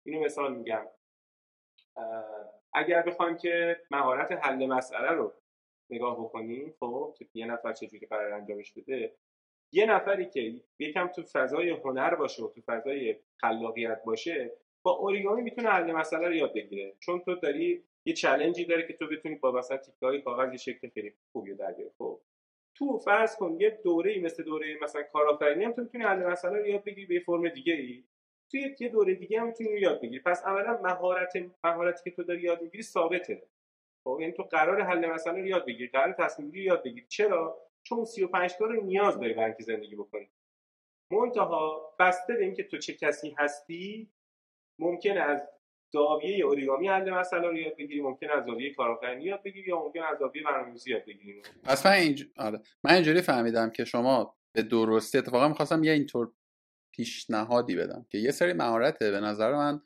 اینو مثال میگم. اگر بخوایم که مهارت حل مسئله رو نگاه بکنیم خب یه نفر چجوری قرار انجامش بده یه نفری که یکم تو فضای هنر باشه و تو فضای خلاقیت باشه با اوریگامی می‌تونه حل مسئله رو یاد بگیره. چون تو داری یه چلنجی داره که تو بتونی با مثلا تیکای کاغذ یه شکل خیلی خوبی در بیاری. خب تو فرض کن یه دوره مثل دوره مثلا کارآفرینی هم تو می‌تونی حل مسئله رو یاد بگیری به فرم دیگه ای توی یه دوره دیگه هم می‌تونی یاد بگیری. پس اولا مهارت مهارتی که تو داری یاد می‌گیری ثابته. خب یعنی تو قرار حل مسئله رو یاد بگیری قرار تصمیم گیری یاد بگیری. چرا؟ چون 35 تا رو نیاز داری برای زندگی بکنی. منتها بسته به اینکه تو چه کسی هستی ممکن از زاویه اوریگامی حل مسئله رو یاد بگیری ممکن از زاویه کارآفرینی یاد بگیری یا ممکن از زاویه برنامه‌نویسی یاد بگیری. پس من اینج... آره. من اینجوری فهمیدم که شما به درستی اتفاقا می‌خواستم یه اینطور پیشنهادی بدم که یه سری مهارته به نظر من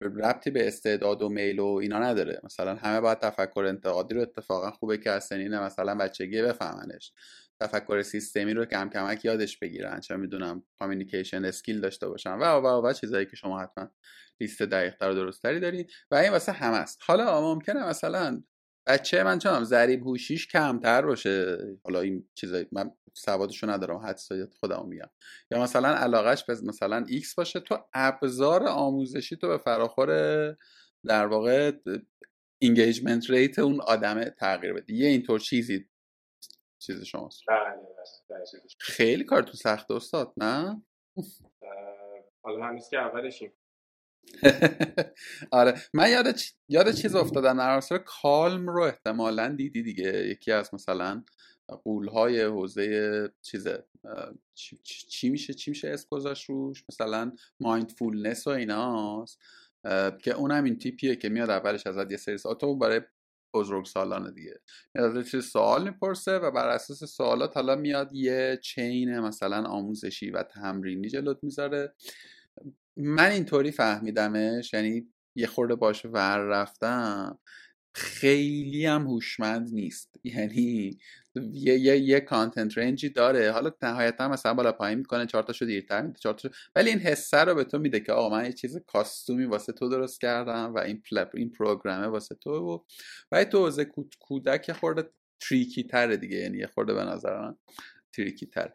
ربطی به استعداد و میل و اینا نداره. مثلا همه باید تفکر انتقادی رو اتفاقا خوبه که از سنین مثلا بچگی بفهمنش. تفکر سیستمی رو کم کمک یادش بگیرن. چه می‌دونم communication skill داشته باشن. و و و چیزایی که شما حتما لیست دقیق تر و درستری دارید و این واسه همه است. حالا ممکنه مثلا بچه من چونم ضریب هوشیش کمتر باشه. حالا این چیزایی من سوادشو ندارم حدس خودم میگم. یا مثلا علاقش به مثلا ایکس باشه تو ابزار آموزشی تو به فراخور در واقع اینگیجمنت ریت اون آدمه تغییر بده. یه اینطور چیزی چیز شماست. بله، بله، خیلی کار تو سخت استاد نه؟ حالا هنوز که اولشیم. آره من یاد یاد چیز افتادم در کالم رو احتمالا دیدی دیگه. یکی از مثلا قولهای حوزه چیزه چی, میشه چی میشه اسم گذاشت روش؟ مثلا مایندفولنس و ایناست که اونم این تیپیه که میاد اولش ازت یه سری سوال برای بزرگ سالانه دیگه. میاد چیز سوال می‌پرسه و بر اساس سوالات حالا میاد یه چین مثلا آموزشی و تمرینی جلوت می‌ذاره. من اینطوری فهمیدمش یعنی یه خورده باش ور رفتم خیلی هم هوشمند نیست. یعنی یه یه یه کانتنت رنجی داره. حالا نهایتا مثلا بالا پایین می‌کنه چهار تاشو دیرتر میده چهار تاشو. ولی این حسه رو به تو میده که آقا من یه چیز کاستومی واسه تو درست کردم و این پلپ این پروگرامه واسه تو و و تو حوزه کودک خورده تریکی تره دیگه. یعنی خورده به نظر من تریکی تر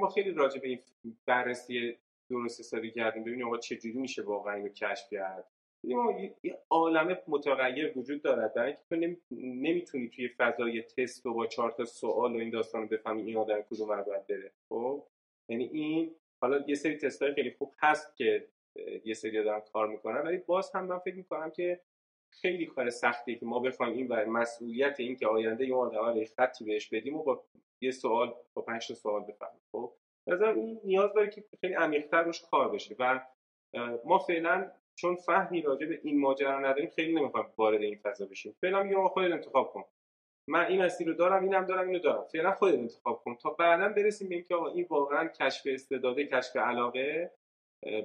ما خیلی راجع به این بررسی درست حسابی کردیم. ببینیم آقا چجوری میشه واقعا اینو کشف کرد. یه عالم متغیر وجود دارد. برای اینکه تو نمی‌تونی توی فضای تست و با چهار تا سوال و این داستان رو بفهمی این آدم کدوم باید بره. خب؟ یعنی این حالا یه سری تست خیلی خوب هست که یه سری دارن کار می‌کنن ولی باز هم من فکر می‌کنم که خیلی کار سختیه که ما بخوایم این بر مسئولیت این که آینده اون آدم خطی بهش بدیم و با یه سوال با پنج تا سوال بفهمیم. خب؟ این نیاز داره که خیلی عمیق‌تر روش کار بشه و ما فعلا چون فهمی راجع به این ماجرا نداریم خیلی نمی‌خوایم وارد این فضا بشیم. فعلا میگم خودت انتخاب کن. من این مسیر رو دارم اینم دارم اینو دارم. فعلا خودت انتخاب کن. تا بعدا برسیم به اینکه آقا این واقعا کشف استعداده کشف علاقه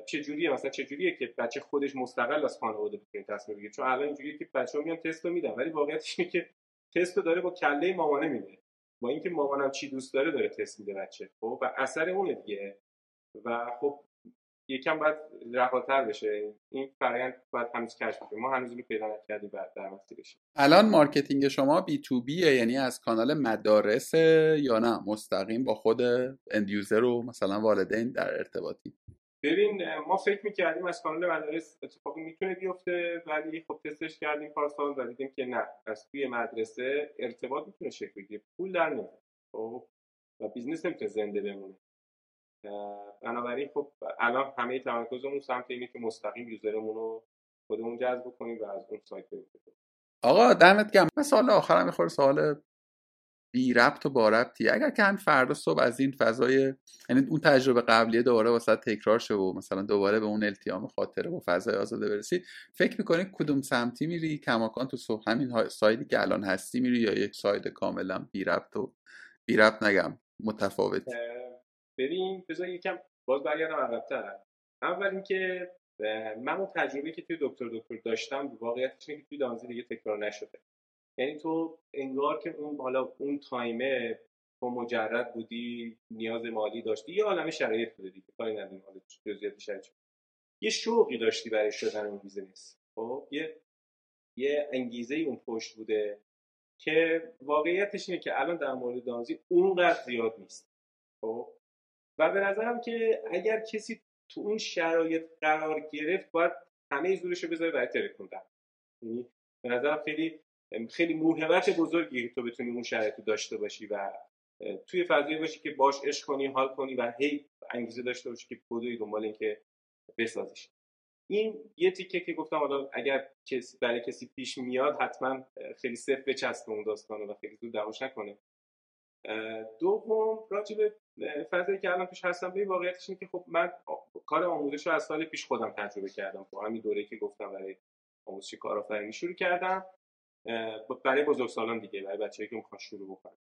چه جوریه مثلا چه جوریه که بچه خودش مستقل از خانواده بتونه تصمیم بگیره؟ چون الان اینجوریه که بچه‌ها میان تست رو میدن ولی واقعیتش اینه که تست رو داره با کله مامانه میده. با اینکه مامانم چی دوست داره داره تست میده بچه. خب؟ و اثر اونه دیگه. و خب یکم باید رهاتر بشه. این فرآیند باید هنوز کشف بشه. ما هنوز اینو پیدا نکردیم بعد در مسیرش. الان marketing شما B2B ه یعنی از کانال مدارس یا نه؟ مستقیم با خود end user و مثلا والدین در ارتباطی. ببین ما فکر می‌کردیم از کانال مدارس اتفاقی می‌تونه بیفته ولی خب تستش کردیم پارسال و دیدیم که نه. از توی مدرسه ارتباط می‌تونه شکل بگیره. پول در نمیاد. خب و business نمی‌تونه زنده بمونه. بنابراین خب الان همه تمرکزمون سمت اینه که مستقیم user مون رو خودمون جذب کنیم و از اون side بریم. آقا دمت گرم. من سوال آخرم می‌خوره سوال بی ربط و با ربطی. اگر که هم فردا صبح از این فضای یعنی اون تجربه قبلیه دوباره واسه تکرار شه و مثلا دوباره به اون التیام خاطره و فضای آزاده برسی فکر می‌کنی کدوم سمتی میری؟ کماکان تو صبح همین side ی که الان هستی میری یا یک side کاملا بی ربط و بی ربط نگم متفاوت ببین بذار یکم باز برگردم عقبتر. اول اینکه من اون تجربه که توی دکتر دکتر داشتم واقعیتش اینه که توی دانزی دیگه تکرار نشده. یعنی تو انگار که اون حالا اون تایمه تو مجرد بودی نیاز مالی داشتی یه عالم شرایط بوده دیگه. کاری نداریم حالا جزئیات شرایط یه شوقی داشتی برای شدن اون business خب یه یه انگیزه اون پشت بوده که واقعیتش اینه که الان در مورد دانزی اونقدر زیاد نیست. خب و به نظرم که اگر کسی تو اون شرایط قرار گرفت باید همه زورش رو بذاره برای ترکوندن یعنی به نظرم خیلی خیلی موهبت بزرگی تو بتونی اون شرایط داشته باشی و توی فضایی باشی که باش عشق کنی حال کنی و هی انگیزه داشته باشی که بدوی دنبال اینکه بسازیش. این یه تیکه که گفتم حالا اگر کسی برای کسی پیش میاد حتما خیلی صفر بچسبه اون داستانو و خیلی زود دعواش نکنه. دوم راجع به فضایی که الان پیش هستم به واقعیتش اینه که خب من کار آموزش رو از سال پیش خودم تجربه کردم. خب همین دوره که گفتم برای آموزش کارآفرینی شروع کردم برای بزرگسالان دیگه برای بچه‌ای که می‌خوان شروع بکنن.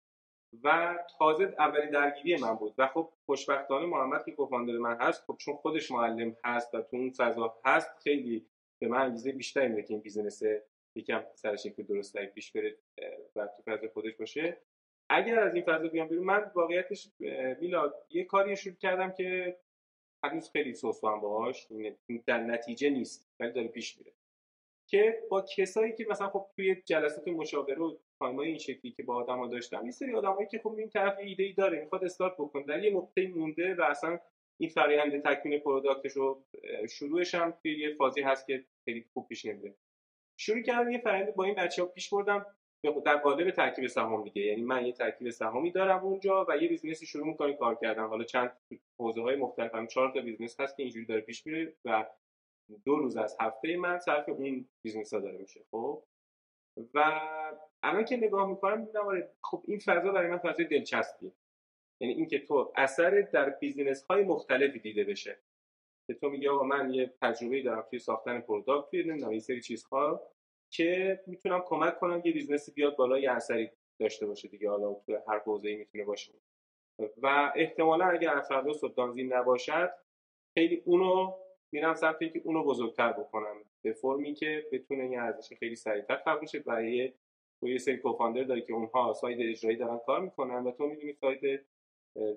و تازه اولین درگیری من بود. و خب خوشبختانه محمد که کوفاندر من هست خب چون خودش معلم هست و تو اون فضا هست خیلی به من انگیزه بیشتری میده که این business یکم سر شکل درست پیش بره و تو فضا خودش باشه. اگر از این فضا بیام بیرون من واقعیتش میلاد یه کاری شروع کردم که هنوز خیلی سوسوام باهاش در نتیجه نیست ولی داره پیش میره. که با کسایی که مثلا خب توی جلسات مشاوره و تایمای این شکلی که با آدما داشتم یه سری آدمایی که خب این طرف ایده ای داره می‌خواد استارت بکنه در یه نقطه مونده و اصلا این فرآیند تکمیل product ش رو شروعش هم توی یه فازی هست که خیلی خوب پیش نمیره. شروع کردم یه فرآیند با این بچه‌ها پیش بردم. در قالب ترکیب سهام دیگه. یعنی من یه ترکیب سهامی دارم اونجا و یه business ی شروع می‌کنم کار کردن. حالا چند حوزه های مختلف هم چهار تا business هست که اینجوری داره پیش میره و دو روز از هفته من صرف اون business ها داره میشه خب؟ و الان که نگاه می‌کنم می‌بینم آره، خب این فضا برای من فضای دلچسبیه. یعنی اینکه تو اثر در business های مختلفی دیده بشه. که تو میگی آقا من یه تجربه دارم توی ساختن product توی نمی‌دونم این سری چیزها. که می‌تونم کمک کنم یه business ی بیاد بالا یه اثری داشته باشه دیگه حالا تو هر حوزه‌ای می‌تونه باشه. و احتمالا اگر فردا صبح نباشد خیلی اونو میرم سمت اینکه اونو بزرگتر بکنم به فرمی که بتونه یه ارزش خیلی سریعتر خلق بشه برای تو یه سری co-founder داری که اونها side اجرایی دارن کار می‌کنن و تو می‌دونی side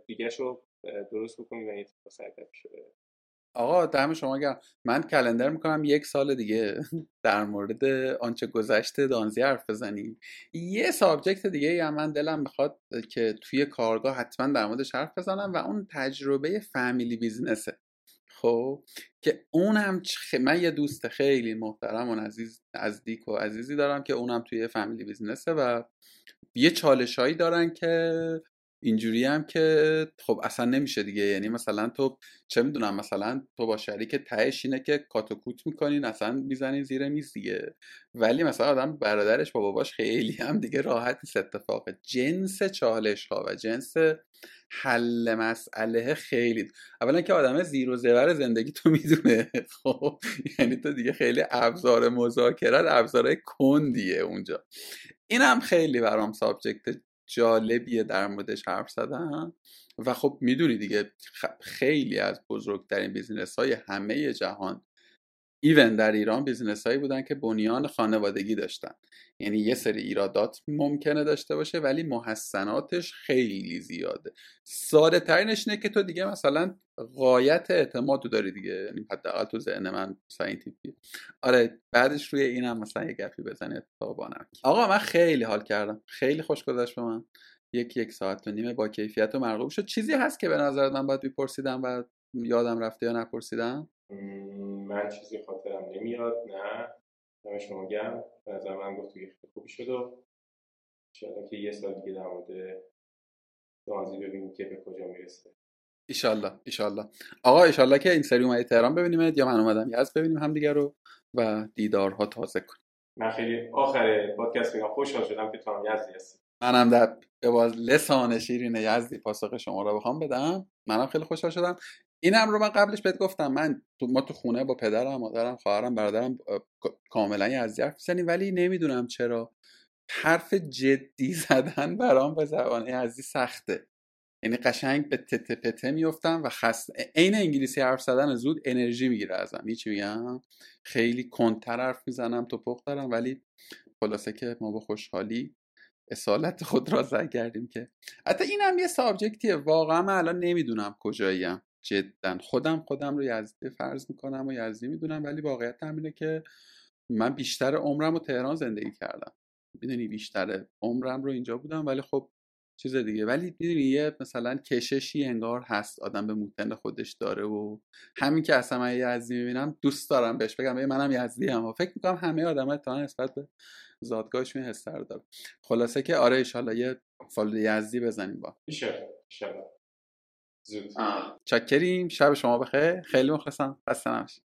دیگه رو درست بکنی و یه سریعتر بشه آقا دم شما گرم. من calendar می‌کنم یک سال دیگه در مورد آنچه گذشته دانزی حرف بزنیم یه subject دیگه یا من دلم می‌خواد که توی کارگاه حتما در موردش حرف بزنم و اون تجربه family business ه خب؟ که اونم چخ... من یه دوست خیلی محترم و عزیز نزدیک و عزیزی دارم که اونم توی family business ه و یه چالش هایی دارن که اینجوری هم که خب اصلا نمیشه دیگه. یعنی مثلا تو چه می‌دونم مثلا تو با شریک تهش اینه که کاتوکوت می‌کنین اصلا می‌زنین زیر میز دیگه. ولی مثلا آدم برادرش با باباش خیلی هم دیگه راحت نیست اتفاقه. جنس چالش ها و جنس حل مسئله خیلی. اولا که آدم زیر و زبر زندگی تو می‌دونه. خب یعنی تو دیگه خیلی ابزار مذاکرت ابزارهای کندیه اونجا. این هم خیلی برام subject جالبیه در موردش حرف زدن. و خب می‌دونی دیگه خیلی از بزرگترین business های همه جهان even در ایران business هایی بودن که بنیان خانوادگی داشتن. یعنی یه سری ایرادات ممکنه داشته باشه ولی محسناتش خیلی زیاده. ساده ترینش اینه که تو دیگه مثلا غایت اعتماد تو داری دیگه. یعنی حداقل تو ذهن من scientifi آره بعدش روی اینم مثلا یه گپی بزنی اتفاق آقا من خیلی حال کردم. خیلی خوش گذشت به من. یک یک ساعت و نیمه با کیفیت و مرغوب شد. چیزی هست که به نظر من باید بپرسیدم و یادم رفته یا نپرسیدم؟ من چیزی خاطرم نمیاد نه. دم شما گرم. به نظر من گفت خیلی خوبی شد و شاید که یه سال دیگه در مورد رازی ببینیم که به کجا می‌رسه. ایشالله ایشالله. آقا ایشالله که این سری اومدی تهران ببینیم یا من اومدم یزد ببینیم هم دیگه رو و دیدارها تازه کنیم. من خیلی آخر پادکست میگم خوشحال شدم که تو هم یزدی هستی. منم در به باز لسان شیرین یزدی پاسخ شما رو بخوام بدم. منم خیلی خوشحال شدم. اینم رو من قبلش بهت گفتم. من تو ما تو خونه با پدرم مادرم خواهرم برادرم کاملا یزدی حرف می‌زنیم ولی نمی‌دونم چرا. حرف جدی زدن برام به زبان یزدی سخته. یعنی قشنگ به تته پته میفتم و خسته عین انگلیسی حرف زدن زود انرژی می‌گیره ازم. هیچی میگم؟ خیلی کنتر حرف می‌زنم تو پخت دارم ولی خلاصه که ما با خوشحالی اصالت خود را کردیم که. حتی این هم یه سابجکتیه واقعا من الان نمی‌دونم کجاییم. جدا. خودم خودم رو یزدی فرض می‌کنم و یزدی می‌دونم ولی واقعیت همینه که من بیشتر عمرم رو تهران زندگی کردم. می‌دونی بیشتر عمرم رو اینجا بودم ولی خب چیز دیگه. ولی می‌دونی یه مثلا کششی انگار هست آدم به موتن خودش داره و همین که اصلا من یزدی می‌بینم دوست دارم بهش بگم منم یزدی هم و فکر می‌کنم همه آدم تا نسبت به زادگاهشون حس داره خلاصه که آره ایشالله یه فال یزدی بزنیم با. زود چکریم. شب شما بخیر. خیلی مخلصم. خسته نباشید.